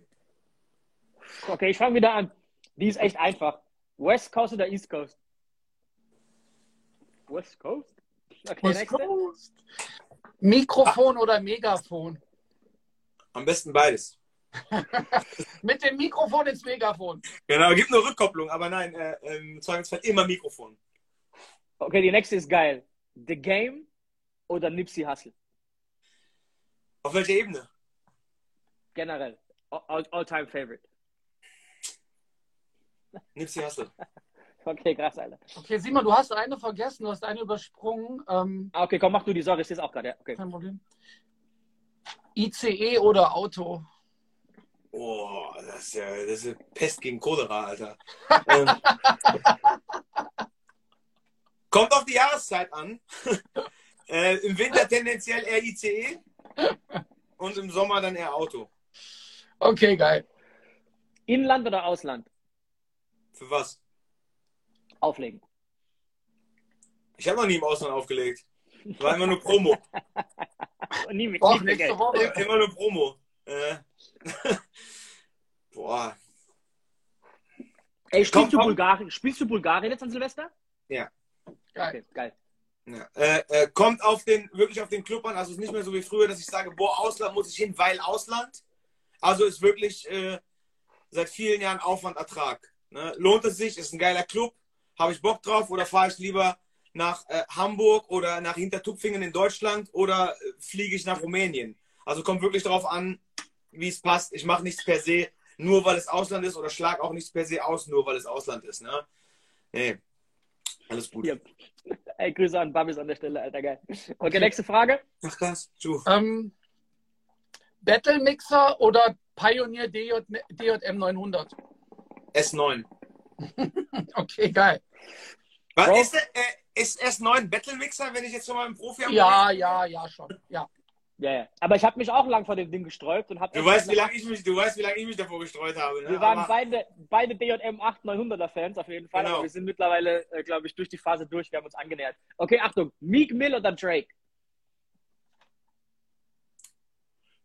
Okay, ich fange wieder an. Die ist echt einfach. West Coast oder East Coast? West Coast? Okay, West nächste. Coast. Mikrofon oder Megafon? Am besten beides. Mit dem Mikrofon ins Megafon. Genau, gibt nur Rückkopplung, aber nein, äh, im Zweifelsfall immer Mikrofon. Okay, die nächste ist geil. The Game oder Nipsey Hussle? Auf welcher Ebene? Generell. All- All-time favorite. Nipsey Hussle. Okay, krass, Alter. Okay, Simon, du hast eine vergessen, du hast eine übersprungen. Ähm, Ah, Okay, komm, mach du die. Sorry, ich sehe es auch gerade. Ja, okay. kein Problem. ICE oder Auto? Oh, das ist ja, das ist Pest gegen Cholera, Alter. ähm, kommt auf die Jahreszeit an. äh, Im Winter tendenziell eher ICE und im Sommer dann eher Auto. Okay, geil. Inland oder Ausland? Für was? Auflegen. Ich habe noch nie im Ausland aufgelegt. War immer nur Promo. Nie mit, Doch, nie mit nächste Geld. Woche. Immer nur Promo. Äh. Boah. Ey, spielst Komm, du komm. Bulgarien? Spielst du Bulgarien jetzt an Silvester? Geil. Okay, geil. Ja. Äh, äh, kommt auf den, wirklich auf den Club an. Also es ist nicht mehr so wie früher, dass ich sage, boah, Ausland muss ich hin, weil Ausland. Also ist wirklich äh, seit vielen Jahren Aufwand, Ertrag. Ne? Lohnt es sich? Ist ein geiler Club. Habe ich Bock drauf? Oder fahre ich lieber nach äh, Hamburg oder nach Hintertupfingen in Deutschland oder äh, fliege ich nach Rumänien? Also kommt wirklich darauf an, wie es passt. Ich mache nichts per se, nur weil es Ausland ist oder schlag auch nichts per se aus, nur weil es Ausland ist. Ne? Nee. Alles gut. Hier. Ey, Grüße an Babis an der Stelle, Alter, geil. Okay, nächste Frage. Ach krass. Tschu. Ähm, Battle Mixer oder Pioneer DJ, DJM 900? S9. Okay, geil. Was Bro. ist, der, äh, ist S9 Battle Mixer, wenn ich jetzt schon mal im Profi am Ja, ja, ja, schon. Ja. Ja, ja. Aber ich habe mich auch lang vor dem Ding gesträubt und habe. Du weißt, wie lange ich mich, du weißt, wie lange ich mich davor gestreut habe. Ne? Wir waren Aber- beide, beide DJM 8900er Fans auf jeden Fall, Genau. aber wir sind mittlerweile, äh, glaube ich, durch die Phase durch. Wir haben uns angenähert. Okay, Achtung. Meek Mill oder Drake?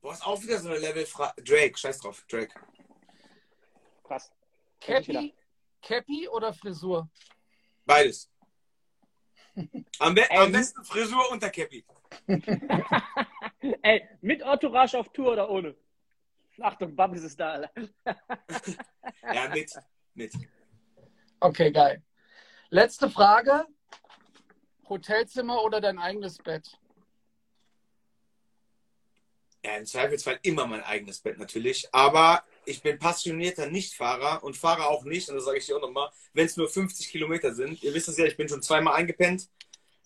Boah, ist auch wieder so eine Level Drake, scheiß drauf, Drake. Krass. Cappy, Cappy oder Frisur? Beides. Am, be am besten Frisur unter Cappy. Ey, mit Entourage auf Tour oder ohne? Achtung, Babis ist da. Ja, mit. mit. Okay, geil. Letzte Frage. Hotelzimmer oder dein eigenes Bett? Ja, im Zweifelsfall immer mein eigenes Bett natürlich. Aber ich bin passionierter Nichtfahrer und fahre auch nicht, und das sage ich dir auch nochmal, wenn es nur 50 Kilometer sind. Ihr wisst es ja, ich bin schon zweimal eingepennt.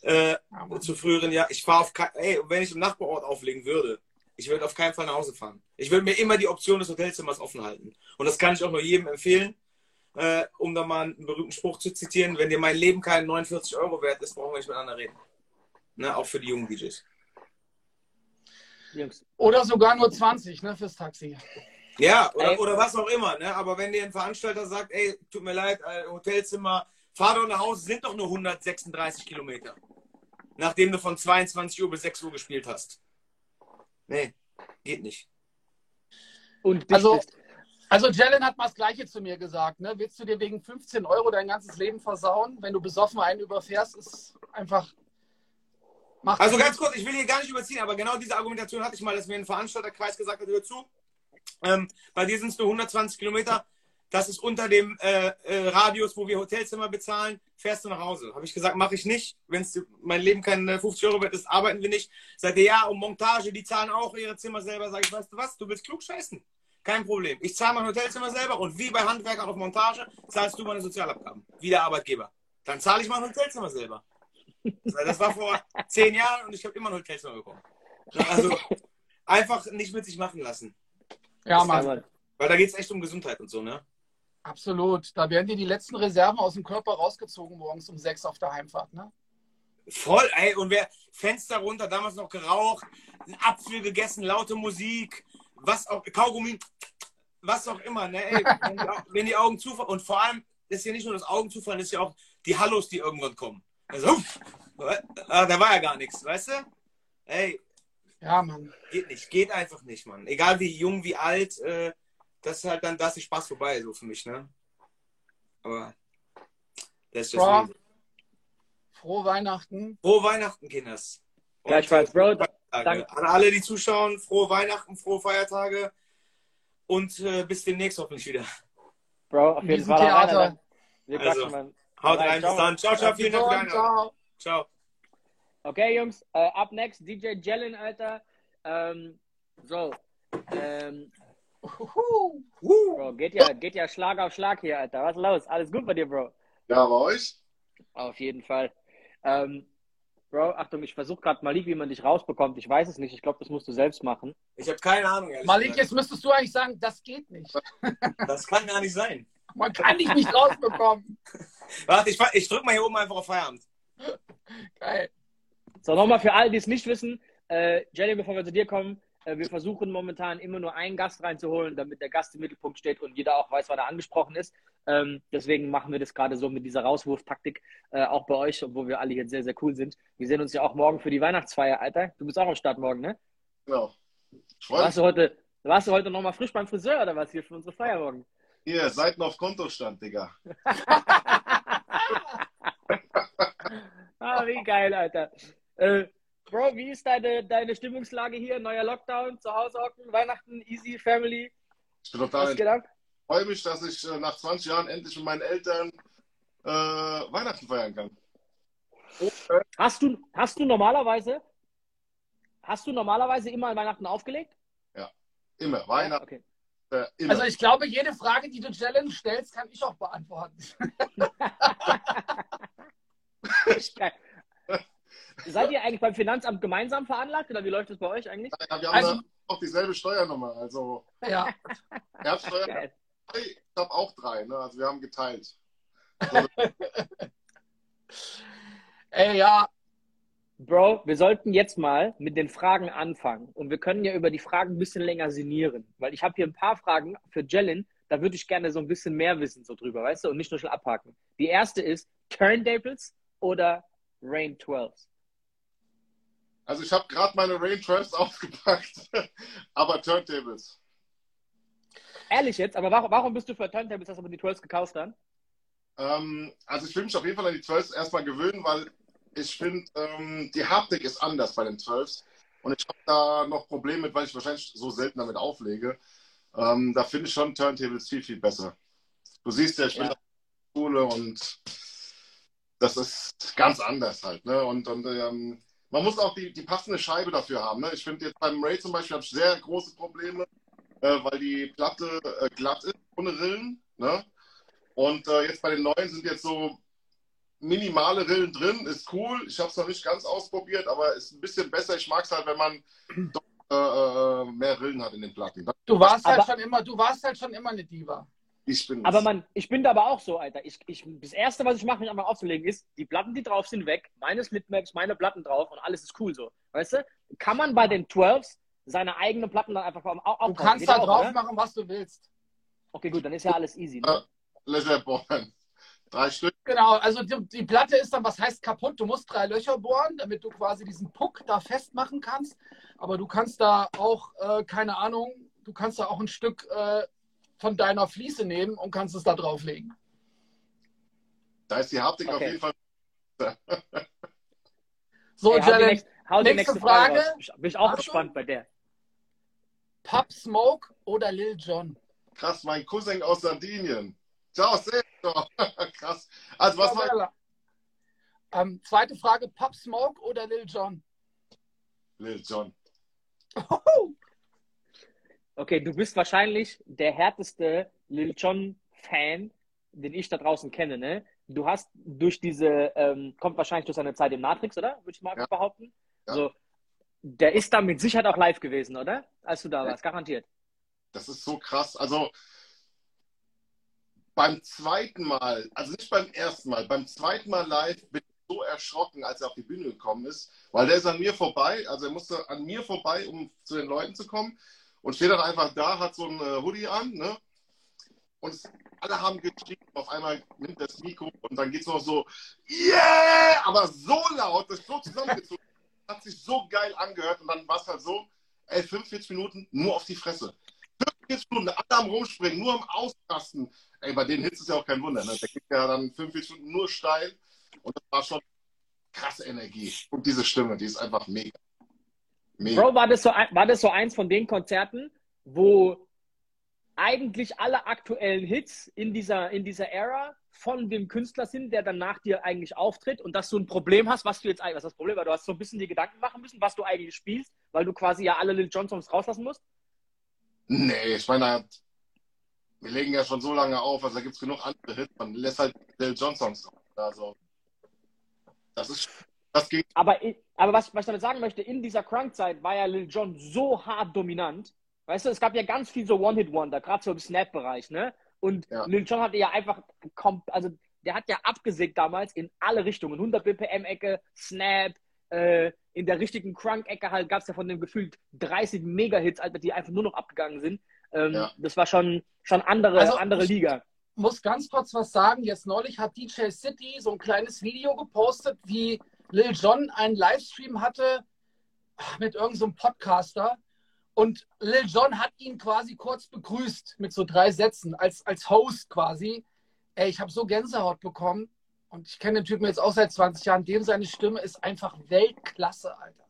Äh, Ja, zu früheren Jahren. Ich fahre auf ey, wenn ich im Nachbarort auflegen würde, ich würde auf keinen Fall nach Hause fahren. Ich würde mir immer die Option des Hotelzimmers offen halten. Und das kann ich auch nur jedem empfehlen, äh, um da mal einen berühmten Spruch zu zitieren. Wenn dir mein Leben kein 49 Euro wert ist, brauchen wir nicht miteinander reden. Ne, auch für die jungen DJs. Jungs. Oder sogar nur 20 ne, fürs Taxi. Ja, oder, oder was auch immer. Ne? Aber wenn dir ein Veranstalter sagt, ey, tut mir leid, äh, Hotelzimmer, fahr doch nach Hause, sind doch nur 136 Kilometer. Nachdem du von 22 Uhr bis 6 Uhr gespielt hast. Nee, geht nicht. Und Also- ist. Also Jalen hat mal das Gleiche zu mir gesagt. Ne? Willst du dir wegen 15 Euro dein ganzes Leben versauen? Wenn du besoffen einen überfährst, ist einfach... Macht Also ganz kurz, ich will hier gar nicht überziehen, aber genau diese Argumentation hatte ich mal, dass mir ein Veranstalterkreis gesagt hat, hör zu, ähm, bei dir sind es nur 120 Kilometer, das ist unter dem äh, äh, Radius, wo wir Hotelzimmer bezahlen, fährst du nach Hause. Habe ich gesagt, mache ich nicht. Wenn mein Leben keine 50 Euro wert ist, arbeiten wir nicht. Sagt er, ja, und Montage, die zahlen auch ihre Zimmer selber. Sag ich, weißt du was, du willst klug scheißen. Kein Problem. Ich zahle mein Hotelzimmer selber und wie bei Handwerkern auf Montage zahlst du meine Sozialabgaben. Wie der Arbeitgeber. Dann zahle ich mein Hotelzimmer selber. Das war vor zehn Jahren und ich habe immer ein Hotelzimmer bekommen. Also einfach nicht mit sich machen lassen. Ja, Mann. Weil da geht es echt um Gesundheit und so, ne? Absolut. Da werden dir die letzten Reserven aus dem Körper rausgezogen morgens um sechs auf der Heimfahrt, ne? Voll, ey. Und wer Fenster runter, damals noch geraucht, einen Apfel gegessen, laute Musik, was auch, Kaugummi, was auch immer, ne? Ey, wenn, die, wenn die Augen zufallen. Und vor allem ist ja nicht nur das Augen zufallen, ist ja auch die Hallos, die irgendwann kommen. Also, ah, da war ja gar nichts, weißt du? Ey. Ja, Mann. Geht nicht, geht einfach nicht, Mann. Egal wie jung, wie alt, äh, das ist halt dann, da ist der Spaß vorbei, so für mich, ne? Aber das ist das Frohe Weihnachten. Frohe Weihnachten, Kinders. Gleichfalls, Bro. Danke. An alle, die zuschauen, frohe Weihnachten, frohe Feiertage und äh, bis demnächst hoffentlich wieder. Bro, auf jeden Fall. Theater. Wir also. Haut rein, bis dann. Ciao, ciao, vielen Dank für deine Ciao. ciao. Okay, Jungs, uh, up next DJ Jellen, Alter. Ähm, so, ähm, Bro, geht ja, geht ja Schlag auf Schlag hier, Alter. Was ist los? Alles gut bei dir, Bro? Ja, bei euch? Auf jeden Fall. Ähm, Bro, Achtung, ich versuche gerade Malik, wie man dich rausbekommt. Ich weiß es nicht. Ich glaube, das musst du selbst machen. Ich habe keine Ahnung. Malik, jetzt müsstest du eigentlich sagen, das geht nicht. Das kann gar nicht sein. Man kann dich nicht rausbekommen. Warte, ich, ich drück mal hier oben einfach auf Feierabend. Geil. So, nochmal für alle, die es nicht wissen. Äh, Jelly, bevor wir zu dir kommen, äh, wir versuchen momentan immer nur einen Gast reinzuholen, damit der Gast im Mittelpunkt steht und jeder auch weiß, wann er angesprochen ist. Ähm, deswegen machen wir das gerade so mit dieser Rauswurftaktik äh, auch bei euch, obwohl wir alle hier sehr, sehr cool sind. Wir sehen uns ja auch morgen für die Weihnachtsfeier, Alter. Du bist auch am Start morgen, ne? Genau. Warst du heute, warst du heute nochmal frisch beim Friseur oder was hier für unsere Feier morgen? Hier, Seiten auf Kontostand, Digga. ah, wie geil, Alter. Äh, Bro, wie ist deine, deine Stimmungslage hier? Neuer Lockdown, zu Hause hocken, Weihnachten, easy, Family? Ich bin total. Ich freue mich, dass ich äh, nach 20 Jahren endlich mit meinen Eltern äh, Weihnachten feiern kann. Hast du, hast du normalerweise hast du normalerweise immer an Weihnachten aufgelegt? Ja, immer. Weihnachten. Okay. Äh, immer. Also ich glaube, jede Frage, die du Challenge stellst, kann ich auch beantworten. Seid ihr eigentlich beim Finanzamt gemeinsam veranlagt oder wie läuft das bei euch eigentlich? Ja, wir haben also, auch dieselbe Steuernummer. Also ja. Erbsteuer. Ich habe auch drei, ne? Also wir haben geteilt. Ey, ja. Bro, wir sollten jetzt mal mit den Fragen anfangen. Und wir können ja über die Fragen ein bisschen länger sinnieren. Weil ich habe hier ein paar Fragen für Jellin, da würde ich gerne so ein bisschen mehr wissen so drüber, weißt du? Und nicht nur schnell abhaken. Die erste ist Turntables oder Rain 12s? Also ich habe gerade meine Rain 12s aufgepackt, aber Turntables. Ehrlich jetzt? Aber warum, warum bist du für Turntables, hast du aber die 12s gekauft dann? Ähm, also ich will mich auf jeden Fall an die 12s erstmal gewöhnen, weil ich finde, ähm, die Haptik ist anders bei den 12s. Und ich habe da noch Probleme mit, weil ich wahrscheinlich so selten damit auflege. Ähm, da finde ich schon Turntables viel, viel besser. Du siehst ja, ich bin ja. in der Schule und das ist ganz anders halt. Ne? Und, und ähm, man muss auch die, die passende Scheibe dafür haben. Ne? Ich finde jetzt beim Ray zum Beispiel habe ich sehr große Probleme, äh, weil die Platte äh, glatt ist, ohne Rillen. Ne? Und äh, jetzt bei den neuen sind jetzt so minimale Rillen drin, ist cool. Ich habe es noch nicht ganz ausprobiert, aber ist ein bisschen besser. Ich mag es halt, wenn man doch, äh, äh, mehr Rillen hat in den Platten. Du warst halt schon immer, du warst halt schon immer eine Diva. Ich bin aber man, ich bin da aber auch so, Alter. Ich, ich, das Erste, was ich mache, mich einfach aufzulegen, ist, die Platten, die drauf sind, weg. Meine Slipmaps, meine Platten drauf und alles ist cool so. Weißt du? Kann man bei den 12s seine eigenen Platten dann einfach auch, auch Du kannst da drauf oder? machen, was du willst. Okay, gut, dann ist ja alles easy. Ne? Uh, Leisure bohren. Drei Stück. Genau, also die, die, Platte ist dann, was heißt kaputt? Du musst drei Löcher bohren, damit du quasi diesen Puck da festmachen kannst. Aber du kannst da auch, äh, keine Ahnung, du kannst da auch ein Stück äh, von deiner Fliese nehmen und kannst es da drauflegen. Da ist die Haptik okay. auf jeden Fall. so, Ey, hau die, nächste, die nächste Frage. Frage. Bin ich auch gespannt bei der. Pub Smoke oder Lil Jon? Krass, mein Cousin aus Sardinien. Ciao, Sergio. Krass. Also, was war ähm, zweite Frage: Pop Smoke oder Lil Jon? Lil Jon. Okay, du bist wahrscheinlich der härteste Lil Jon-Fan, den ich da draußen kenne, ne? Du hast durch diese, ähm, kommt wahrscheinlich durch seine Zeit im Matrix, oder? Würde ich mal Ja. behaupten. Ja. So, der ist da mit Sicherheit auch live gewesen, oder? Als du da warst, garantiert. Das ist so krass. Also beim zweiten Mal, also nicht beim ersten Mal, beim zweiten Mal live bin ich so erschrocken, als er auf die Bühne gekommen ist, weil der ist an mir vorbei, also er musste an mir vorbei, um zu den Leuten zu kommen und steht dann einfach da, hat so ein äh, Hoodie an, ne? Und es, alle haben geschrien, auf einmal nimmt das Mikro und dann geht es noch so, yeah! Aber so laut, das ist so zusammengezogen, hat sich so geil angehört und dann war es halt so, ey, 45 Minuten nur auf die Fresse. 45 Minuten, alle am Rumspringen, nur am Ausrasten. Ey, bei den Hits ist ja auch kein Wunder, ne? Der geht ja dann 45 Minuten nur steil und das war schon krasse Energie. Und diese Stimme, die ist einfach mega. Mega. Bro, war das, so, war das so eins von den Konzerten, wo eigentlich alle aktuellen Hits in dieser, in dieser Ära von dem Künstler sind, der dann nach dir eigentlich auftritt und dass du ein Problem hast, was du jetzt eigentlich, was das Problem war, du hast so ein bisschen die Gedanken machen müssen, was du eigentlich spielst, weil du quasi ja alle Lil Jon Songs rauslassen musst? Nee, ich meine, wir legen ja schon so lange auf, also da gibt es genug andere Hits. Man lässt halt Lil Jon Songs drauf. Also, das ist, das ging. Aber, i- aber was, was ich damit sagen möchte, in dieser Crunk-Zeit war ja Lil Jon so hart dominant. Weißt du, es gab ja ganz viel so One-Hit-Wonder, gerade so im Snap-Bereich, ne? Und Ja. Lil Jon hatte ja einfach, also der hat ja abgesägt damals in alle Richtungen. 100 BPM-Ecke, Snap, äh, in der richtigen Crunk-Ecke halt gab es ja von dem gefühlt 30 Mega-Hits, Alter, die einfach nur noch abgegangen sind. Ähm, Ja. Das war schon, schon andere, Also, andere ich- Liga. muss ganz kurz was sagen. Jetzt neulich hat DJ City so ein kleines Video gepostet, wie Lil Jon einen Livestream hatte ach, mit irgendeinem so einem Podcaster. Und Lil Jon hat ihn quasi kurz begrüßt mit so drei Sätzen als, als Host quasi. Ey, ich habe so Gänsehaut bekommen. Und ich kenne den Typen jetzt auch seit 20 Jahren. Dem seine Stimme ist einfach Weltklasse, Alter.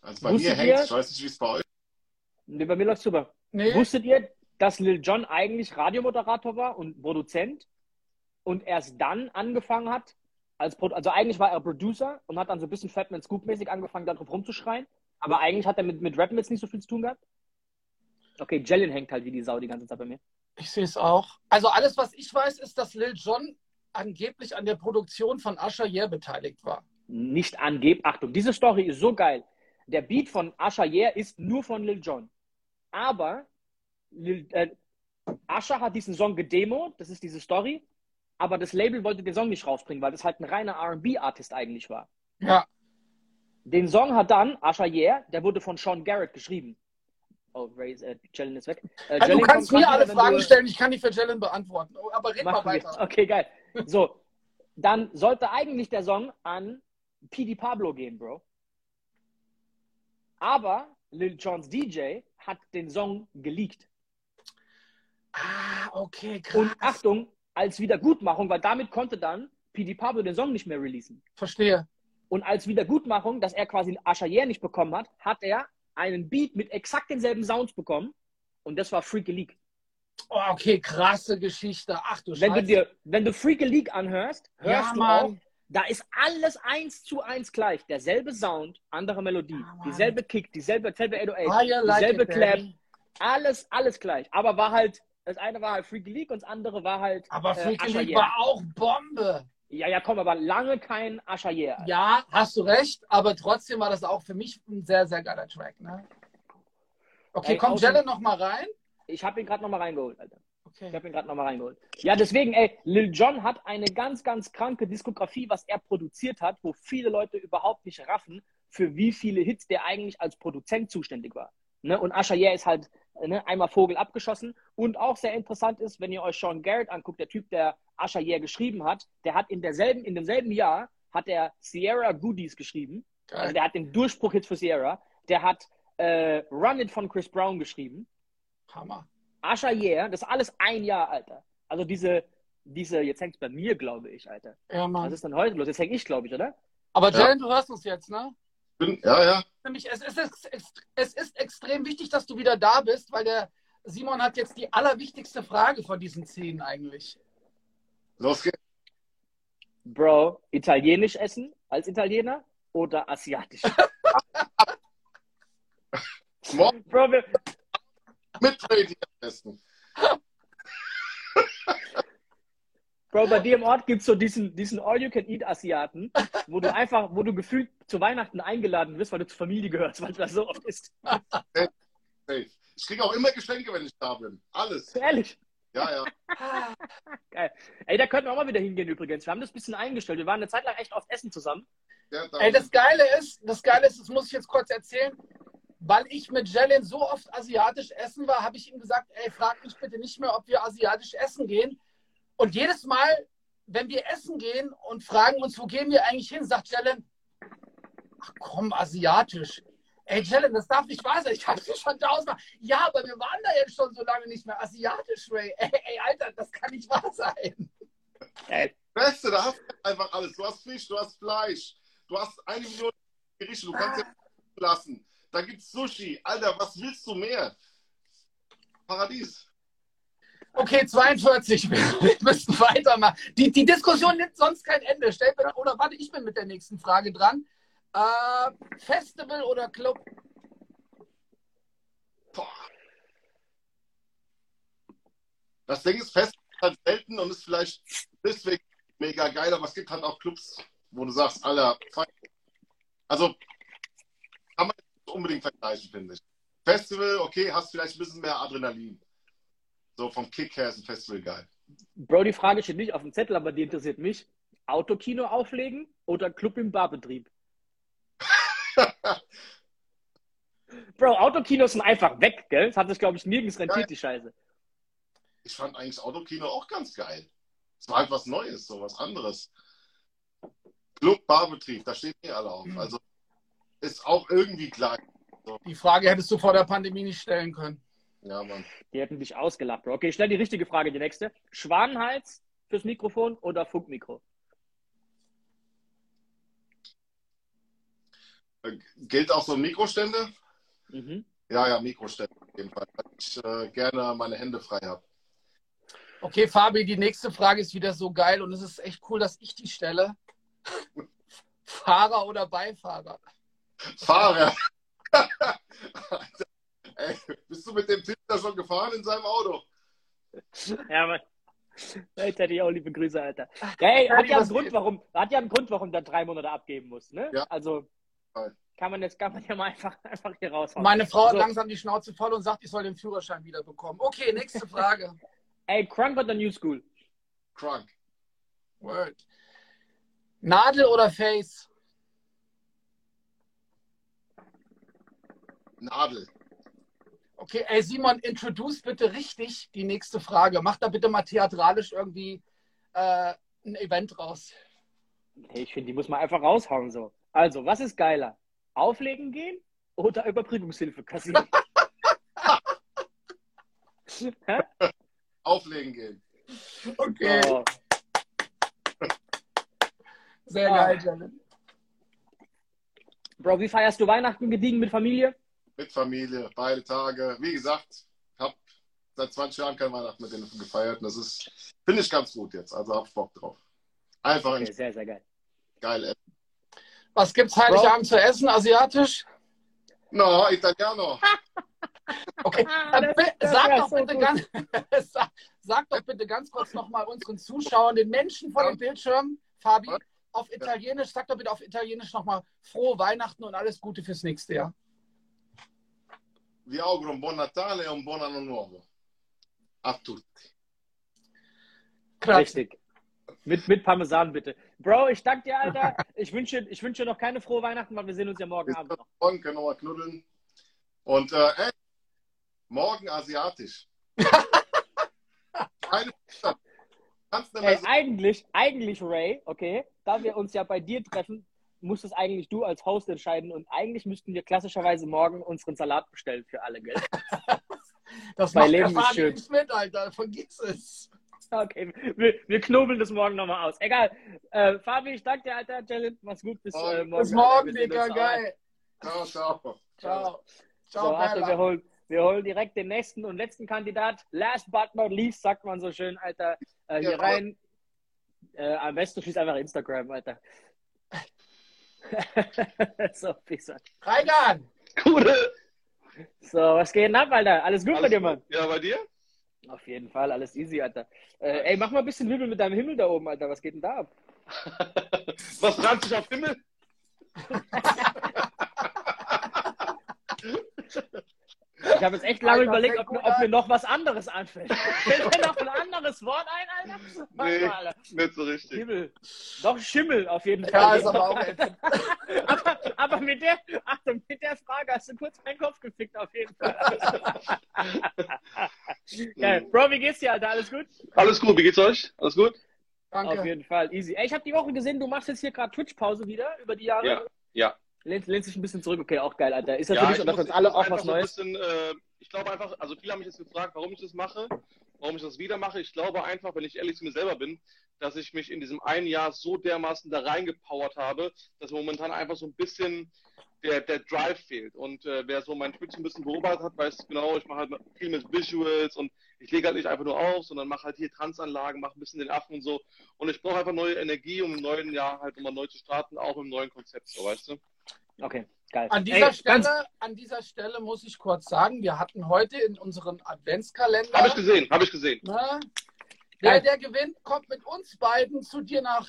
Also bei Wusstet mir hängt ihr- ich weiß nicht, wie es bei euch Nee, bei mir läuft's super. Nee, Wusstet ihr, dass Lil Jon eigentlich Radiomoderator war und Produzent und erst dann angefangen hat, als Pro also eigentlich war er Producer und hat dann so ein bisschen Fatman Scoop-mäßig angefangen, darauf rumzuschreien, aber eigentlich hat er mit, mit Rappen jetzt nicht so viel zu tun gehabt? Okay, Jellin hängt halt wie die Sau die ganze Zeit bei mir. ich sehe es auch. Also alles, was ich weiß, ist, dass Lil Jon angeblich an der Produktion von Usher Yeah beteiligt war. Nicht angeb. Achtung, diese Story ist so geil. Der Beat von Usher Yeah ist nur von Lil Jon. Aber Lil, äh, Usher hat diesen Song gedemo, das ist diese Story, aber das Label wollte den Song nicht rausbringen, weil das halt ein reiner R&B-Artist eigentlich war. Ja, Den Song hat dann Usher Yeah, der wurde von Sean Garrett geschrieben. Oh, Ray, äh, Jalen ist weg. Äh, Also, du kannst mir alle Fragen du- stellen, ich kann die für Jalen beantworten. Oh, Aber red mal Machen wir. weiter. Okay, geil. So, dann sollte eigentlich der Song an PD Pablo gehen, Bro. Aber Lil Jons DJ hat den Song geleakt. Ah, okay, krass. Und Achtung, als Wiedergutmachung, weil damit konnte dann PD Pablo den Song nicht mehr releasen. Verstehe. Und als Wiedergutmachung, dass er quasi Yeah nicht bekommen hat, hat er einen Beat mit exakt denselben Sounds bekommen. Und das war Freaky League. Oh, okay, krasse Geschichte. Ach du Wenn du Scheiße. dir, wenn du Freaky League anhörst, hörst Ja, du Mann. auch, da ist alles eins zu eins gleich. Derselbe Sound, andere Melodie, Ja, dieselbe Kick, dieselbe, dieselbe 808, Ah, you like dieselbe it, Clap, alles, alles gleich. Aber war halt, das eine war halt Freaky League und das andere war halt Aber äh, Freaky Usher League war auch Bombe. Ja, ja, komm, aber lange kein. Alter. Ja, hast du recht, aber trotzdem war das auch für mich ein sehr, sehr geiler Track. Ne? Okay, Ey, kommt Jelle noch mal rein? Ich habe ihn gerade nochmal reingeholt, Alter. Ich Okay. habe ihn gerade nochmal reingeholt. Ja, deswegen, ey, Lil Jon hat eine ganz, ganz kranke Diskografie, was er produziert hat, wo viele Leute überhaupt nicht raffen, für wie viele Hits der eigentlich als Produzent zuständig war. Ne? Und Usher Yeah ist halt ne, einmal Vogel abgeschossen. Und auch sehr interessant ist, wenn ihr euch Sean Garrett anguckt, der Typ, der Usher Yeah geschrieben hat, der hat in derselben, in demselben Jahr hat er Sierra Goodies geschrieben. Also der hat den Durchbruch jetzt für Sierra. Der hat äh, Run It von Chris Brown geschrieben. Hammer. Asha Yeah, das ist alles ein Jahr, Alter. Also diese, diese, jetzt hängt es bei mir, glaube ich, Alter. Ja, Was Mann. ist denn heute los? Jetzt hänge ich, glaube ich, oder? Aber Ja. Jellen, du hörst uns jetzt, ne? Bin. Ja, ja. Nämlich, es ist, es ist extrem wichtig, dass du wieder da bist, weil der Simon hat jetzt die allerwichtigste Frage von diesen zehn eigentlich. Los geht's. Bro, italienisch essen als Italiener oder asiatisch? Bro, wir, mit Brady am besten. Bro, bei dir im Ort gibt es so diesen, diesen All-You-Can-Eat-Asiaten, wo du einfach, wo du gefühlt zu Weihnachten eingeladen wirst, weil du zur Familie gehörst, weil du das so oft isst. Ich kriege auch immer Geschenke, wenn ich da bin. Alles. Ehrlich. Ja, ja. Geil. Ey, da könnten wir auch mal wieder hingehen übrigens. Wir haben das ein bisschen eingestellt. Wir waren eine Zeit lang echt oft essen zusammen. Da, Ey, das Geile ist, das Geile ist, das muss ich jetzt kurz erzählen, weil ich mit Jalen so oft asiatisch essen war, habe ich ihm gesagt, ey, frag mich bitte nicht mehr, ob wir asiatisch essen gehen. Und jedes Mal, wenn wir essen gehen und fragen uns, wo gehen wir eigentlich hin, sagt Jalen, ach komm, asiatisch. Ey, Jalen, das darf nicht wahr sein. Ich habe dir schon tausendmal. Ja, aber wir waren da jetzt schon so lange nicht mehr asiatisch, Ray. Ey, ey, Alter, das kann nicht wahr sein. Beste, da hast du einfach alles. Du hast Fisch, du hast Fleisch, du hast eine Million Gerichte, du kannst ja lassen. Da gibt's Sushi. Alter, was willst du mehr? Paradies. Okay, 42. Wir, müssen weitermachen. Die, die Diskussion nimmt sonst kein Ende. Stell mir, oder warte, ich bin mit der nächsten Frage dran. Äh, Festival oder Club? Boah. Das Ding ist fest, halt selten und ist vielleicht deswegen mega geil, aber es gibt halt auch Clubs, wo du sagst, Alter, also kann man nicht unbedingt vergleichen, finde ich. Festival, okay, hast vielleicht ein bisschen mehr Adrenalin. So vom Kick her ist ein Festival geil. Bro, die Frage steht nicht auf dem Zettel, aber die interessiert mich. Autokino auflegen oder Club im Barbetrieb? Bro, Autokinos sind einfach weg, gell? Das hat sich, glaube ich, nirgends rentiert, die Scheiße. Ich fand eigentlich Autokino auch ganz geil. Es war halt was Neues, so was anderes. Club, Barbetrieb, da stehen wir alle auf. Also ist auch irgendwie klein. Die Frage hättest du vor der Pandemie nicht stellen können. Ja, Mann. Die hätten dich ausgelacht, Bro. Okay, stell die richtige Frage, die nächste. Schwanenhals fürs Mikrofon oder Funkmikro? Äh, Gilt auch so Mikrostände? Mhm. Ja, ja, Mikrostände auf jeden Fall. Weil ich äh, gerne meine Hände frei habe. Okay, Fabi, die nächste Frage ist wieder so geil und es ist echt cool, dass ich die stelle. Fahrer oder Beifahrer? Fahrer! Ey, bist du mit dem Typ da schon gefahren in seinem Auto? Ja, Mann. Alter, die auch liebe Grüße, Alter. Hey, hat ja einen Grund, warum, hat ja einen Grund, warum der drei Monate abgeben muss, ne? Ja. Also, kann man jetzt, kann man ja mal einfach, einfach hier raushauen. Meine Frau hat So. langsam die Schnauze voll und sagt, ich soll den Führerschein wieder bekommen. Okay, nächste Frage. Ey, Crunk oder New School? Crunk. Word. Nadel oder Face? Nadel. Okay, ey Simon, introduce bitte richtig die nächste Frage. Mach da bitte mal theatralisch irgendwie äh, ein Event raus. Hey, ich finde, die muss man einfach raushauen so. Also, was ist geiler? Auflegen gehen oder Überbrückungshilfe kassieren? Auflegen gehen. Okay, Oh. sehr Ah. geil, Jalen. Bro, wie feierst du Weihnachten gediegen mit Familie? Mit Familie, beide Tage. Wie gesagt, ich habe seit 20 Jahren kein Weihnachten mit denen gefeiert. Und das ist, finde ich ganz gut jetzt. Also hab Bock drauf. Einfach Okay, sehr, sehr geil. geil Essen. Was gibt's Heiligabend zu essen? Asiatisch? No, Italiano. Okay, Ah, das- sag, doch so bitte gut. ganz, sag, sag doch bitte ganz kurz nochmal unseren Zuschauern, den Menschen vor dem Bildschirm, Fabi, auf Italienisch, sag doch bitte auf Italienisch nochmal frohe Weihnachten und alles Gute fürs nächste Jahr. Vi auguro un buon Natale e un buon anno nuovo. A tutti. Richtig. Mit, mit Parmesan bitte. Bro, ich danke dir, Alter. Ich wünsche, ich wünsche dir noch keine frohe Weihnachten, weil wir sehen uns ja morgen Bis Abend noch. morgen können wir mal knuddeln. Und äh, ey, morgen asiatisch. Keine Ey, eigentlich, eigentlich, Ray, okay, da wir uns ja bei dir treffen, musst es eigentlich du als Host entscheiden und eigentlich müssten wir klassischerweise morgen unseren Salat bestellen für alle, gell? Das Bei macht Leben ist schön. nicht mit, Alter. Vergiss es. Okay, wir, wir knobeln das morgen nochmal aus. Egal. Äh, Fabi, ich danke dir, Alter. Jalen, mach's gut. Bis, äh, morgen. Bis morgen. Wir Digga. Geil. Ciao, ciao. Ciao. So, Ciao, Alter, wir Bella. holen, wir Wir holen direkt den nächsten und letzten Kandidat. Last but not least, sagt man so schön, Alter. Äh, hier Ja, rein. Äh, am besten schließt einfach Instagram, Alter. so. Reigan! Gute. So, was geht denn ab, Alter? Alles gut bei Alles dir, Mann? Ja, bei dir? Auf jeden Fall, alles easy, Alter. Äh, ey, mach mal ein bisschen Wirbel mit deinem Himmel da oben, Alter. Was geht denn da ab? Was ranzt sich auf Himmel? Ich habe jetzt echt lange überlegt, ob, ob mir noch was anderes anfällt. Fällt mir noch ein anderes Wort ein, Alter? Mach Nee. mal, Alter. Nicht so richtig. Himmel. Doch, Schimmel auf jeden Ja, Fall. ist aber auch aber, aber mit, der, Achtung, mit der Frage hast du kurz meinen Kopf gefickt, auf jeden Fall. Geil. Bro, wie geht's dir, Alter? Alles gut? Alles gut, wie geht's euch? Alles gut? Auf Danke. jeden Fall, easy. Ey, ich habe die Woche gesehen, du machst jetzt hier gerade Twitch-Pause wieder über die Jahre. Ja, ja. Lehnst, lehnst dich ein bisschen zurück. Okay, auch geil, Alter. Ist ja, Ja, muss- uns alle auch was Neues. Bisschen, äh, ich glaube einfach, also viele haben mich jetzt gefragt, warum ich das mache, warum ich das wieder mache. Ich glaube einfach, wenn ich ehrlich zu mir selber bin, dass ich mich in diesem einen Jahr so dermaßen da reingepowert habe, dass momentan einfach so ein bisschen der, der Drive fehlt. Und äh, wer so mein Twitch ein bisschen beobachtet hat, weiß genau, ich mache halt viel mit Visuals und ich lege halt nicht einfach nur auf, sondern mache halt hier Tanzanlagen, mache ein bisschen den Affen und so. Und ich brauche einfach neue Energie, um im neuen Jahr halt immer neu zu starten, auch im neuen Konzept, so weißt du? Okay, geil. An dieser, Ey, Stelle, an dieser Stelle muss ich kurz sagen, wir hatten heute in unserem Adventskalender, Habe ich gesehen, habe ich gesehen. ne, der, der gewinnt, kommt mit uns beiden zu dir nach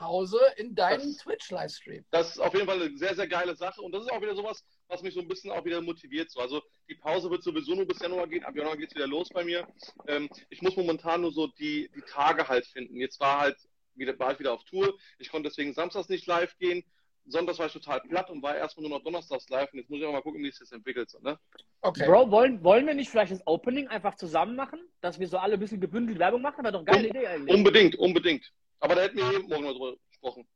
Hause in deinen Twitch-Livestream. das ist auf jeden Fall eine sehr, sehr geile Sache. Und das ist auch wieder sowas, was mich so ein bisschen auch wieder motiviert. So. Also die Pause wird sowieso nur bis Januar gehen. Ab Januar geht es wieder los bei mir. Ähm, ich muss momentan nur so die, die Tage halt finden. Jetzt war halt wieder, ich wieder auf Tour. Ich konnte deswegen samstags nicht live gehen. Sonntags war ich total platt und war erstmal nur noch donnerstags live. Und jetzt muss ich auch mal gucken, wie sich das entwickelt. So, ne? Okay. Bro, wollen, wollen wir nicht vielleicht das Opening einfach zusammen machen? Dass wir so alle ein bisschen gebündelt Werbung machen? Wäre doch eine geile Um- Idee eigentlich. Unbedingt, unbedingt. Aber da hätten wir eben morgen mal drüber gesprochen.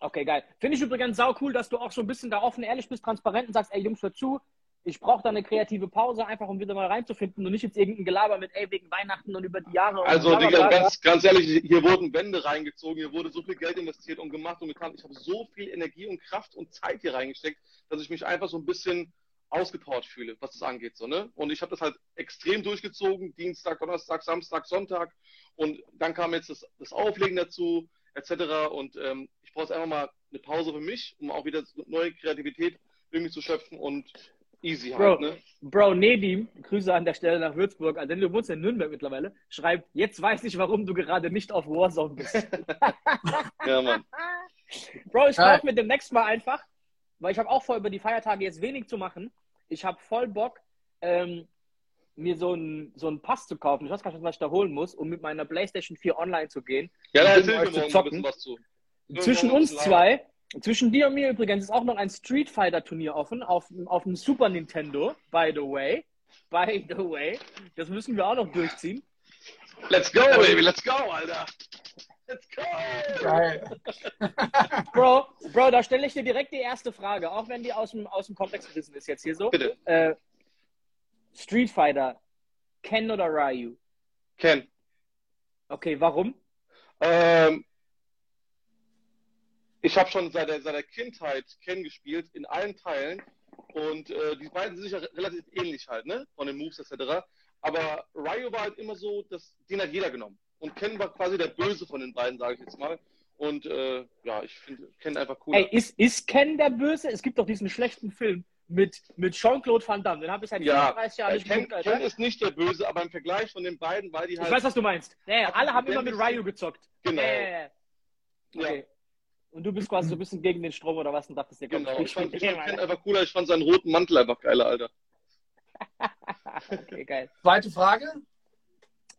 Okay, geil. Finde ich übrigens sau cool, dass du auch so ein bisschen da offen, ehrlich bist, transparent und sagst, ey Jungs, hört zu, ich brauche da eine kreative Pause, einfach um wieder mal reinzufinden und nicht jetzt irgendein Gelaber mit, ey, wegen Weihnachten und über die Jahre. Also, Digga, ganz, ganz ehrlich, hier wurden Wände reingezogen, hier wurde so viel Geld investiert und gemacht und getan. Ich habe so viel Energie und Kraft und Zeit hier reingesteckt, dass ich mich einfach so ein bisschen ausgepowert fühle, was das angeht. So, ne? Und ich habe das halt extrem durchgezogen, Dienstag, Donnerstag, Samstag, Sonntag. Und dann kam jetzt das, das Auflegen dazu, etc. Und ähm, ich brauche jetzt einfach mal eine Pause für mich, um auch wieder neue Kreativität irgendwie zu schöpfen und easy Bro. halt. Ne? Bro, Nedim, Grüße an der Stelle nach Würzburg, also denn du wohnst in Nürnberg mittlerweile, schreibt, jetzt weiß ich, warum du gerade nicht auf Warzone bist. Ja, Mann. Bro, ich kaufe mir demnächst mal einfach, weil ich habe auch vor, über die Feiertage jetzt wenig zu machen. Ich habe voll Bock, ähm, mir so einen so einen Pass zu kaufen. Ich weiß gar nicht, was ich da holen muss, um mit meiner PlayStation 4 online zu gehen. Ja, da erzähl mir zu morgen ein zocken. bisschen was zu. Zwischen uns zwei, zwischen dir und mir übrigens, ist auch noch ein Street Fighter Turnier offen auf, auf dem Super Nintendo, by the way. By the way. Das müssen wir auch noch durchziehen. Let's go, baby, let's go, Alter. Let's go. Geil. Bro, Bro, da stelle ich dir direkt die erste Frage, auch wenn die aus dem, aus dem Kontext gerissen ist jetzt hier so. Bitte. Äh, Street Fighter, Ken oder Ryu? Ken. Okay, warum? Ähm, ich habe schon seit der, seit der Kindheit Ken gespielt, in allen Teilen. Und äh, die beiden sind sich ja relativ ähnlich halt, ne? Von den Moves etc. Aber Ryu war halt immer so, dass, den hat jeder genommen. Und Ken war quasi der Böse von den beiden, sage ich jetzt mal. Und äh, ja, ich finde Ken einfach cool. Ey, ist, ist Ken der Böse? Es gibt doch diesen schlechten Film mit, mit Jean-Claude Van Damme. Den habe ich seit Ja, 35 Jahren Äh, nicht Ken, geguckt. Ken ist nicht der Böse, aber im Vergleich von den beiden, weil die Ich halt. weiß, was du meinst. Ja, alle haben immer mit Ryu gezockt. Genau. Ja, ja, ja. Okay. Und du bist quasi so ein bisschen gegen den Strom oder was und dachtest dir, komm, Genau, ich fand, ich fand den Ken einfach cooler, ich fand seinen roten Mantel einfach geiler, Alter. Okay, geil. Zweite Frage.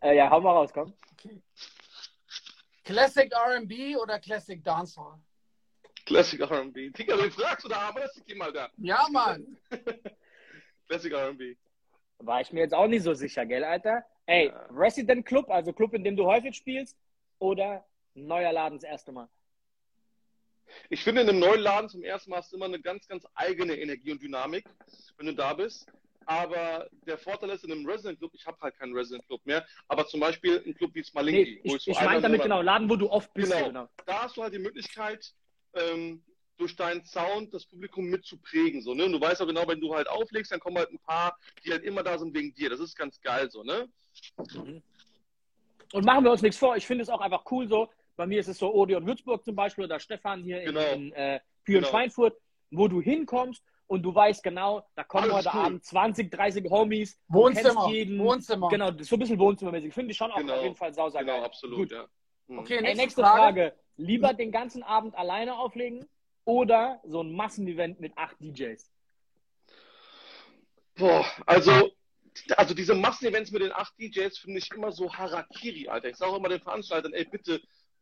Äh, ja, hau mal raus, komm. Classic R&B oder Classic Dancehall? Classic R&B. Digga, wen fragst du da? Aber das ist mal da. Ja, Mann. Classic R&B. War ich mir jetzt auch nicht so sicher, gell, Alter? Ey, Ja. Resident Club, also Club, in dem du häufig spielst, oder neuer Laden das erste Mal? Ich finde, in einem neuen Laden zum ersten Mal hast du immer eine ganz, ganz eigene Energie und Dynamik, wenn du da bist. Aber der Vorteil ist, in einem Resident Club, ich habe halt keinen Resident Club mehr, aber zum Beispiel ein Club wie Smalinki, Nee, wo ich, so ich meine damit genau, Laden, wo du oft bist. Genau. Genau. da hast du halt die Möglichkeit, ähm, durch deinen Sound das Publikum mitzuprägen. So, ne? Und du weißt auch genau, wenn du halt auflegst, dann kommen halt ein paar, die halt immer da sind wegen dir. Das ist ganz geil so, ne? Und machen wir uns nichts vor. Ich finde es auch einfach cool so. Bei mir ist es so Odeon Würzburg zum Beispiel oder Stefan hier Genau. in, in äh, Büren Genau. Schweinfurt, wo du hinkommst und du weißt genau, da kommen Alles heute cool. Abend 20, 30 Homies. Wohnzimmer. jeden. Wohnzimmer. Genau, das ist so ein bisschen Wohnzimmermäßig. Finde ich schon auch Genau. auf jeden Fall sauser Genau, absolut, Gut. ja. Mhm. Okay, Ey, nächste, nächste Frage. Frage. Lieber den ganzen Abend alleine auflegen oder so ein Massenevent mit acht DJs? Boah, also, also diese Massenevents mit den acht DJs finde ich immer so Harakiri, Alter. Ich sage auch immer den Veranstaltern, ey, bitte,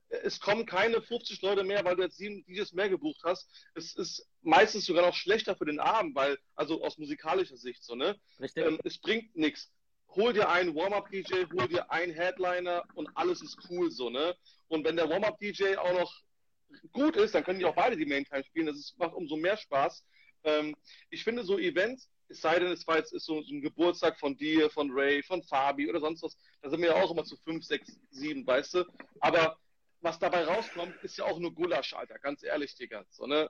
es kommen keine 50 Leute mehr, weil du jetzt sieben DJs mehr gebucht hast. Es ist meistens sogar noch schlechter für den Abend, weil, also aus musikalischer Sicht so, ne? Richtig? Ähm, es bringt nichts. Hol dir einen Warm-Up-DJ, hol dir einen Headliner und alles ist cool so, ne? Und wenn der Warm-Up-DJ auch noch gut ist, dann können die auch beide die Main-Time spielen. Das ist, macht umso mehr Spaß. Ähm, ich finde so Events, es sei denn, es war jetzt ist so, so ein Geburtstag von dir, von Ray, von Fabi oder sonst was, da sind wir ja auch immer zu fünf, sechs, sieben, weißt du? Aber was dabei rauskommt, ist ja auch nur Gulasch, Alter, ganz ehrlich, Digga. So, ne?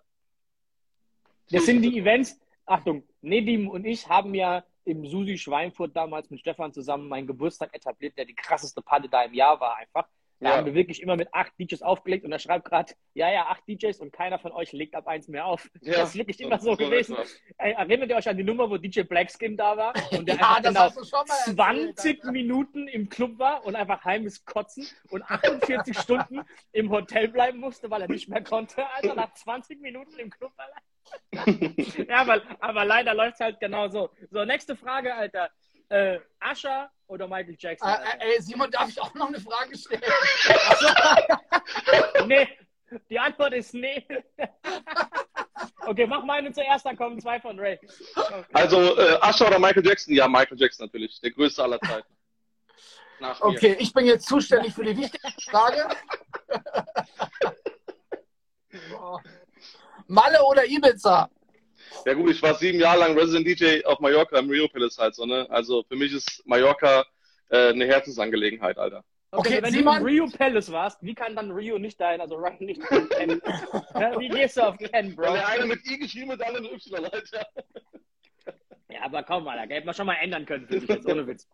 Das sind die. Events. Achtung, Nedim und ich haben ja im Susi Schweinfurt damals mit Stefan zusammen meinen Geburtstag etabliert, der die krasseste Party da im Jahr war einfach. Da Ja. haben wir wirklich immer mit acht DJs aufgelegt und er schreibt gerade, ja, ja, acht DJs und keiner von euch legt ab eins mehr auf. Ja, das ist wirklich immer so so gewesen. Ey, erinnert ihr euch an die Nummer, wo DJ Blackskin da war? Und der Ja, einfach genau hast du schon mal erzählt, 20 Alter. Minuten im Club war und einfach heimes Kotzen und 48 Stunden im Hotel bleiben musste, weil er nicht mehr konnte, Alter, nach 20 Minuten im Club allein. ja, aber, aber leider läuft es halt genau so. So, nächste Frage, Alter. Äh, Ascher oder Michael Jackson? Äh, Alter? äh, ey, Simon, darf ich auch noch eine Frage stellen? nee, die Antwort ist nee. okay, mach meine zuerst, dann kommen zwei von Ray. Okay. Also, äh, Asher oder Michael Jackson? Ja, Michael Jackson natürlich. Der größte aller Zeiten. Nach mir. Okay, ich bin jetzt zuständig für die wichtigste Frage. Malle oder Ibiza? Ja gut, ich war sieben Jahre lang Resident DJ auf Mallorca im Rio Palace halt so, ne? Also für mich ist Mallorca äh, eine Herzensangelegenheit, Alter. Okay, Okay, wenn Simon- du im Rio Palace warst, wie kann dann Rio nicht dein, also Ryan nicht dein Ken? wie gehst du auf Ken, Weil Bro? der eine mit I geschrieben wird, der andere mit Y, Alter. Ja, aber komm mal, da hätte man schon mal ändern können, finde ich jetzt, ohne Witz.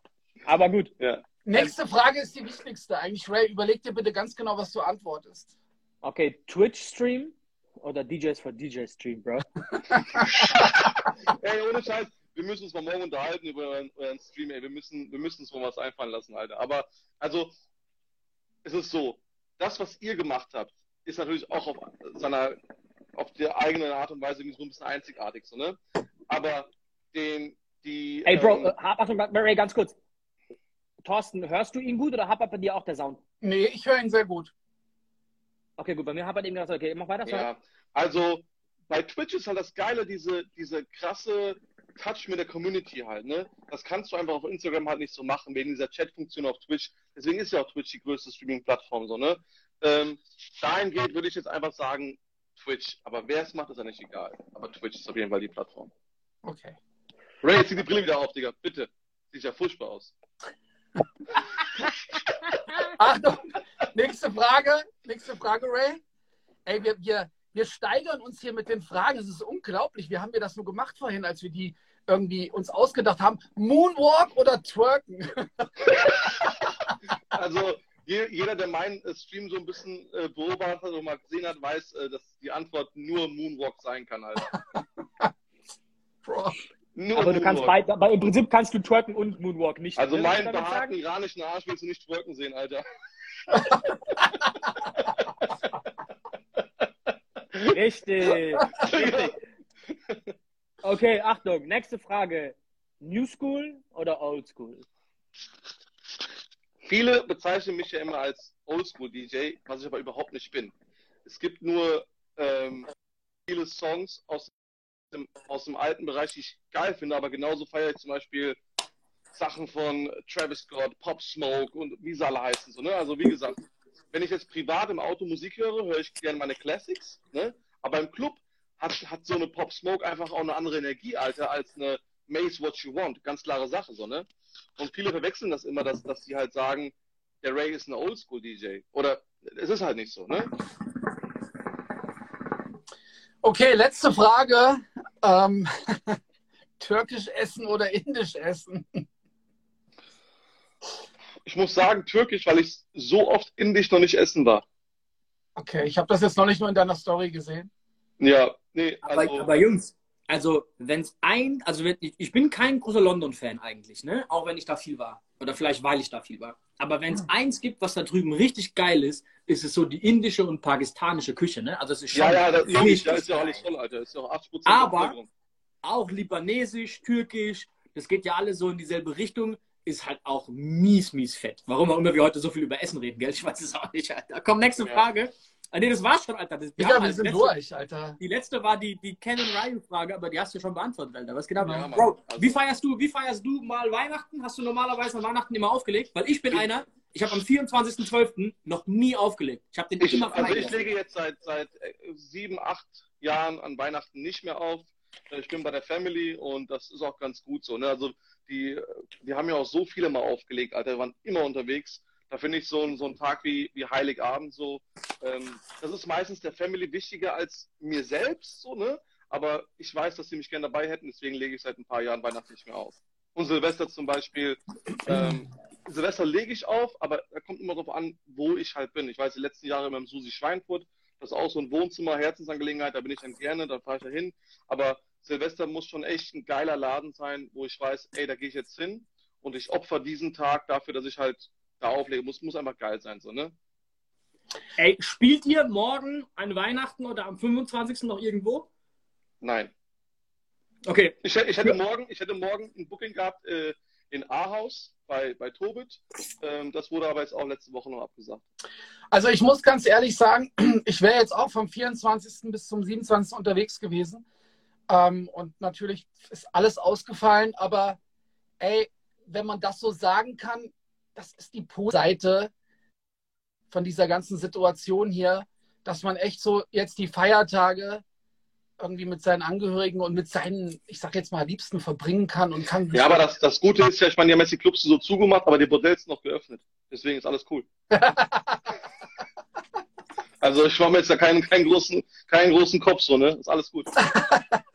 Aber gut. Ja. Nächste Frage ist die wichtigste eigentlich. Ray, überleg dir bitte ganz genau, was du antwortest. Okay, Twitch-Stream oder DJs for DJ-Stream, Bro? Ey, ohne Scheiß, wir müssen uns mal morgen unterhalten über euren, euren Stream, ey. Wir müssen, wir müssen uns mal was einfallen lassen, Alter. Aber, also, es ist so, das, was ihr gemacht habt, ist natürlich auch auf seiner, auf der eigenen Art und Weise irgendwie so ein bisschen einzigartig, so, ne? Aber den, die. Ey, Bro, ähm, äh, Achtung, Ray, ganz kurz. Thorsten, hörst du ihn gut oder hapert bei dir auch der Sound? Nee, ich höre ihn sehr gut. Okay, gut, bei mir hapert eben gesagt, okay, mach weiter. sorry. Ja, also bei Twitch ist halt das Geile, diese, diese krasse Touch mit der Community halt, ne? Das kannst du einfach auf Instagram halt nicht so machen, wegen dieser Chat-Funktion auf Twitch. Deswegen ist ja auch Twitch die größte Streaming-Plattform, so, ne? Ähm, dahingehend würde ich jetzt einfach sagen, Twitch. Aber wer es macht, ist ja nicht egal. Aber Twitch ist auf jeden Fall die Plattform. Okay. Ray, zieh die Brille wieder auf, Digga, bitte. Sieht ja furchtbar aus. Achtung, nächste Frage. Nächste Frage, Ray. Ey, wir, wir, wir steigern uns hier mit den Fragen. Es ist unglaublich. Wie haben wir das nur gemacht vorhin, als wir die irgendwie uns ausgedacht haben? Moonwalk oder Twerken? Also, je, jeder, der meinen Stream so ein bisschen äh, beobachtet und mal gesehen hat, weiß, äh, dass die Antwort nur Moonwalk sein kann, Alter. Bro. Nur Aber du kannst beide, aber im Prinzip kannst du twerken und Moonwalk nicht. Also meinen behaarten iranischen Arsch willst du nicht twerken sehen, Alter. Richtig. Richtig. Okay, Achtung, nächste Frage. New School oder Old School? Viele bezeichnen mich ja immer als Oldschool-DJ, was ich aber überhaupt nicht bin. Es gibt nur ähm, viele Songs aus dem, aus dem alten Bereich, die ich geil finde, aber genauso feiere ich zum Beispiel Sachen von Travis Scott, Pop Smoke und wie sie alle heißen. So, ne? Also wie gesagt, wenn ich jetzt privat im Auto Musik höre, höre ich gerne meine Classics, ne? aber im Club hat, hat so eine Pop Smoke einfach auch eine andere Energie, Alter, als eine Maze What You Want. Ganz klare Sache, so, ne? Und viele verwechseln das immer, dass, dass sie halt sagen, der Ray ist ein Oldschool-DJ. Oder es ist halt nicht so, ne? Okay, letzte Frage. Ähm, Türkisch essen oder Indisch essen? Ich muss sagen, türkisch, weil ich so oft indisch noch nicht essen war. Okay, ich habe das jetzt noch nicht nur in deiner Story gesehen. Ja, nee, Aber, also, aber Jungs, also wenn es ein, also wenn, ich, ich bin kein großer London-Fan eigentlich, ne? Auch wenn ich da viel war. Oder vielleicht weil ich da viel war. Aber wenn es eins gibt, was da drüben richtig geil ist, ist es so die indische und pakistanische Küche, ne? Also es ist schon ja, ja, das richtig ist, da ist ja alles voll, Alter. Das ist ja auch 80 Prozent. Aber- auch libanesisch, türkisch, das geht ja alles so in dieselbe Richtung, ist halt auch mies, mies fett. Warum auch immer wir heute so viel über Essen reden, gell? Ich weiß es auch nicht, Alter. Komm, nächste Ja. Frage. Ah, nee, das war's schon, Alter. Das, wir haben wir als sind letzte- durch, Alter. Die letzte war die, die Canon Ryu-Frage, aber die hast du schon beantwortet, Alter. Was geht ab? Ja. Bro, Also- wie feierst du, wie feierst du mal Weihnachten? Hast du normalerweise an Weihnachten immer aufgelegt? Weil ich bin einer, ich habe am 24.12. noch nie aufgelegt. Ich habe den Ich, immer also ich lege jetzt seit, seit äh, sieben, acht Jahren an Weihnachten nicht mehr auf. Äh, Ich bin bei der Family und das ist auch ganz gut so. Ne? Also die, die haben ja auch so viele mal aufgelegt, Alter, wir waren immer unterwegs. Da finde ich so, so einen Tag wie, wie Heiligabend so, ähm, das ist meistens der Family wichtiger als mir selbst, so, ne? Aber ich weiß, dass sie mich gerne dabei hätten, deswegen lege ich seit ein paar Jahren Weihnachten nicht mehr auf. Und Silvester zum Beispiel, ähm, Silvester lege ich auf, aber da kommt immer darauf an, wo ich halt bin. Ich weiß, die letzten Jahre immer im Susi Schweinfurt, das ist auch so ein Wohnzimmer, Herzensangelegenheit, da bin ich dann gerne, da fahre ich da hin. Aber Silvester muss schon echt ein geiler Laden sein, wo ich weiß, ey, da gehe ich jetzt hin und ich opfer diesen Tag dafür, dass ich halt da auflege. Muss, muss einfach geil sein, so, ne? Ey, spielt ihr morgen an Weihnachten oder am 25. noch irgendwo? Nein. Okay, Ich, hätte- ich, hätte morgen, ich hätte morgen ein Booking gehabt äh, in Ahaus bei, bei Tobit. Ähm, das wurde aber jetzt auch letzte Woche noch abgesagt. Also ich muss ganz ehrlich sagen, ich wäre jetzt auch vom 24. bis zum 27. unterwegs gewesen. Ähm, und natürlich ist alles ausgefallen, aber ey, wenn man das so sagen kann, das ist die Po-Seite von dieser ganzen Situation hier, dass man echt so jetzt die Feiertage irgendwie mit seinen Angehörigen und mit seinen, ich sag jetzt mal, Liebsten verbringen kann und kann. Ja, aber das, das Gute ist ja, ich meine, die haben jetzt die Clubs so zugemacht, aber die Bordells noch geöffnet. Deswegen ist alles cool. Also ich mache mir jetzt da keinen, keinen, großen, keinen großen Kopf, so, ne? Ist alles gut.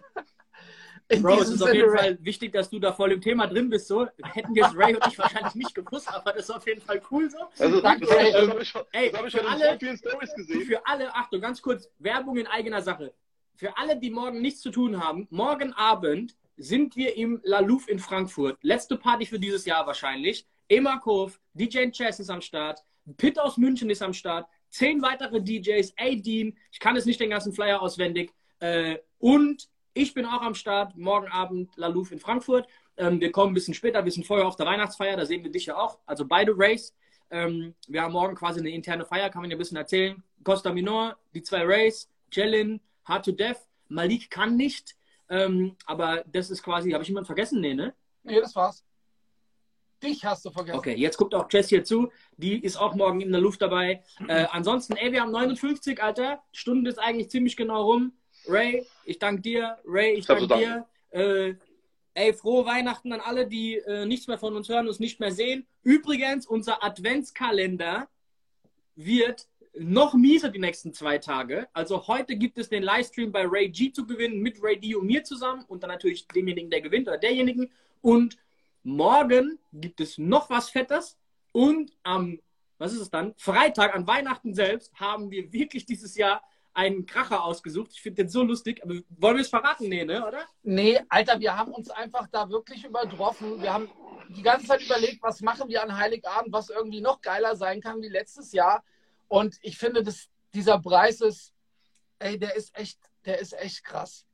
In Bro, es ist auf jeden Fall wichtig, dass du da voll im Thema drin bist. So. Hätten jetzt Ray und ich wahrscheinlich nicht gewusst, aber das ist auf jeden Fall cool so. Also, Danke, das habe ich, ey. das hab ich, Ey, das hab ich für alle- so vielen Stories gesehen. Für alle, Achtung, ganz kurz, Werbung in eigener Sache. Für alle, die morgen nichts zu tun haben, morgen Abend sind wir im La Louvre in Frankfurt. Letzte Party für dieses Jahr wahrscheinlich. Emma Kurv, DJ Chess ist am Start, Pitt aus München ist am Start, zehn weitere DJs, A-Dean, ich kann jetzt nicht den ganzen Flyer auswendig. Äh, und ich bin auch am Start, morgen Abend La Louvre in Frankfurt. Ähm, wir kommen ein bisschen später, wir sind vorher auf der Weihnachtsfeier, da sehen wir dich ja auch. Also beide Rays. Ähm, wir haben morgen quasi eine interne Feier, kann man ja ein bisschen erzählen. Costa Minor, die zwei Rays, Jellin, Hard to Death. Malik kann nicht, ähm, aber das ist quasi, habe ich jemanden vergessen? Nee, ne? Nee, das war's. Dich hast du vergessen. Okay, jetzt guckt auch Jess hier zu. Die ist auch morgen in der Luft dabei. Äh, ansonsten, ey, wir haben 59, Alter. Stunde ist eigentlich ziemlich genau rum. Ray, ich danke dir. Ray, ich Ich danke dir. Äh, ey, frohe Weihnachten an alle, die äh, nichts mehr von uns hören, uns nicht mehr sehen. Übrigens, unser Adventskalender wird noch mieser die nächsten zwei Tage. Also heute gibt es den Livestream bei Ray G zu gewinnen mit Ray D und mir zusammen und dann natürlich demjenigen, der gewinnt oder derjenigen. Und morgen gibt es noch was Fettes und am, was ist es dann? Freitag, an Weihnachten selbst, haben wir wirklich dieses Jahr einen Kracher ausgesucht. Ich finde den so lustig. Aber wollen wir es verraten? Nee, ne, oder? Nee, Alter, wir haben uns einfach da wirklich übertroffen. Wir haben die ganze Zeit überlegt, was machen wir an Heiligabend, was irgendwie noch geiler sein kann wie letztes Jahr. Und ich finde, dass dieser Preis ist, ey, der ist echt, der ist echt krass.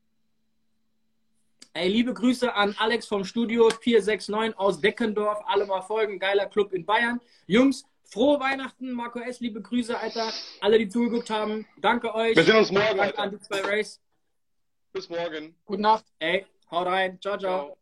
Ey, liebe Grüße an Alex vom Studio 469 aus Deckendorf. Alle mal folgen. Geiler Club in Bayern. Jungs, frohe Weihnachten. Marco S., liebe Grüße, Alter. Alle, die zugeguckt haben. Danke euch. Wir sehen uns morgen, Danke an die zwei Rays. Bis morgen. Gute Nacht. Ey, haut rein. Ciao, ciao. Ciao.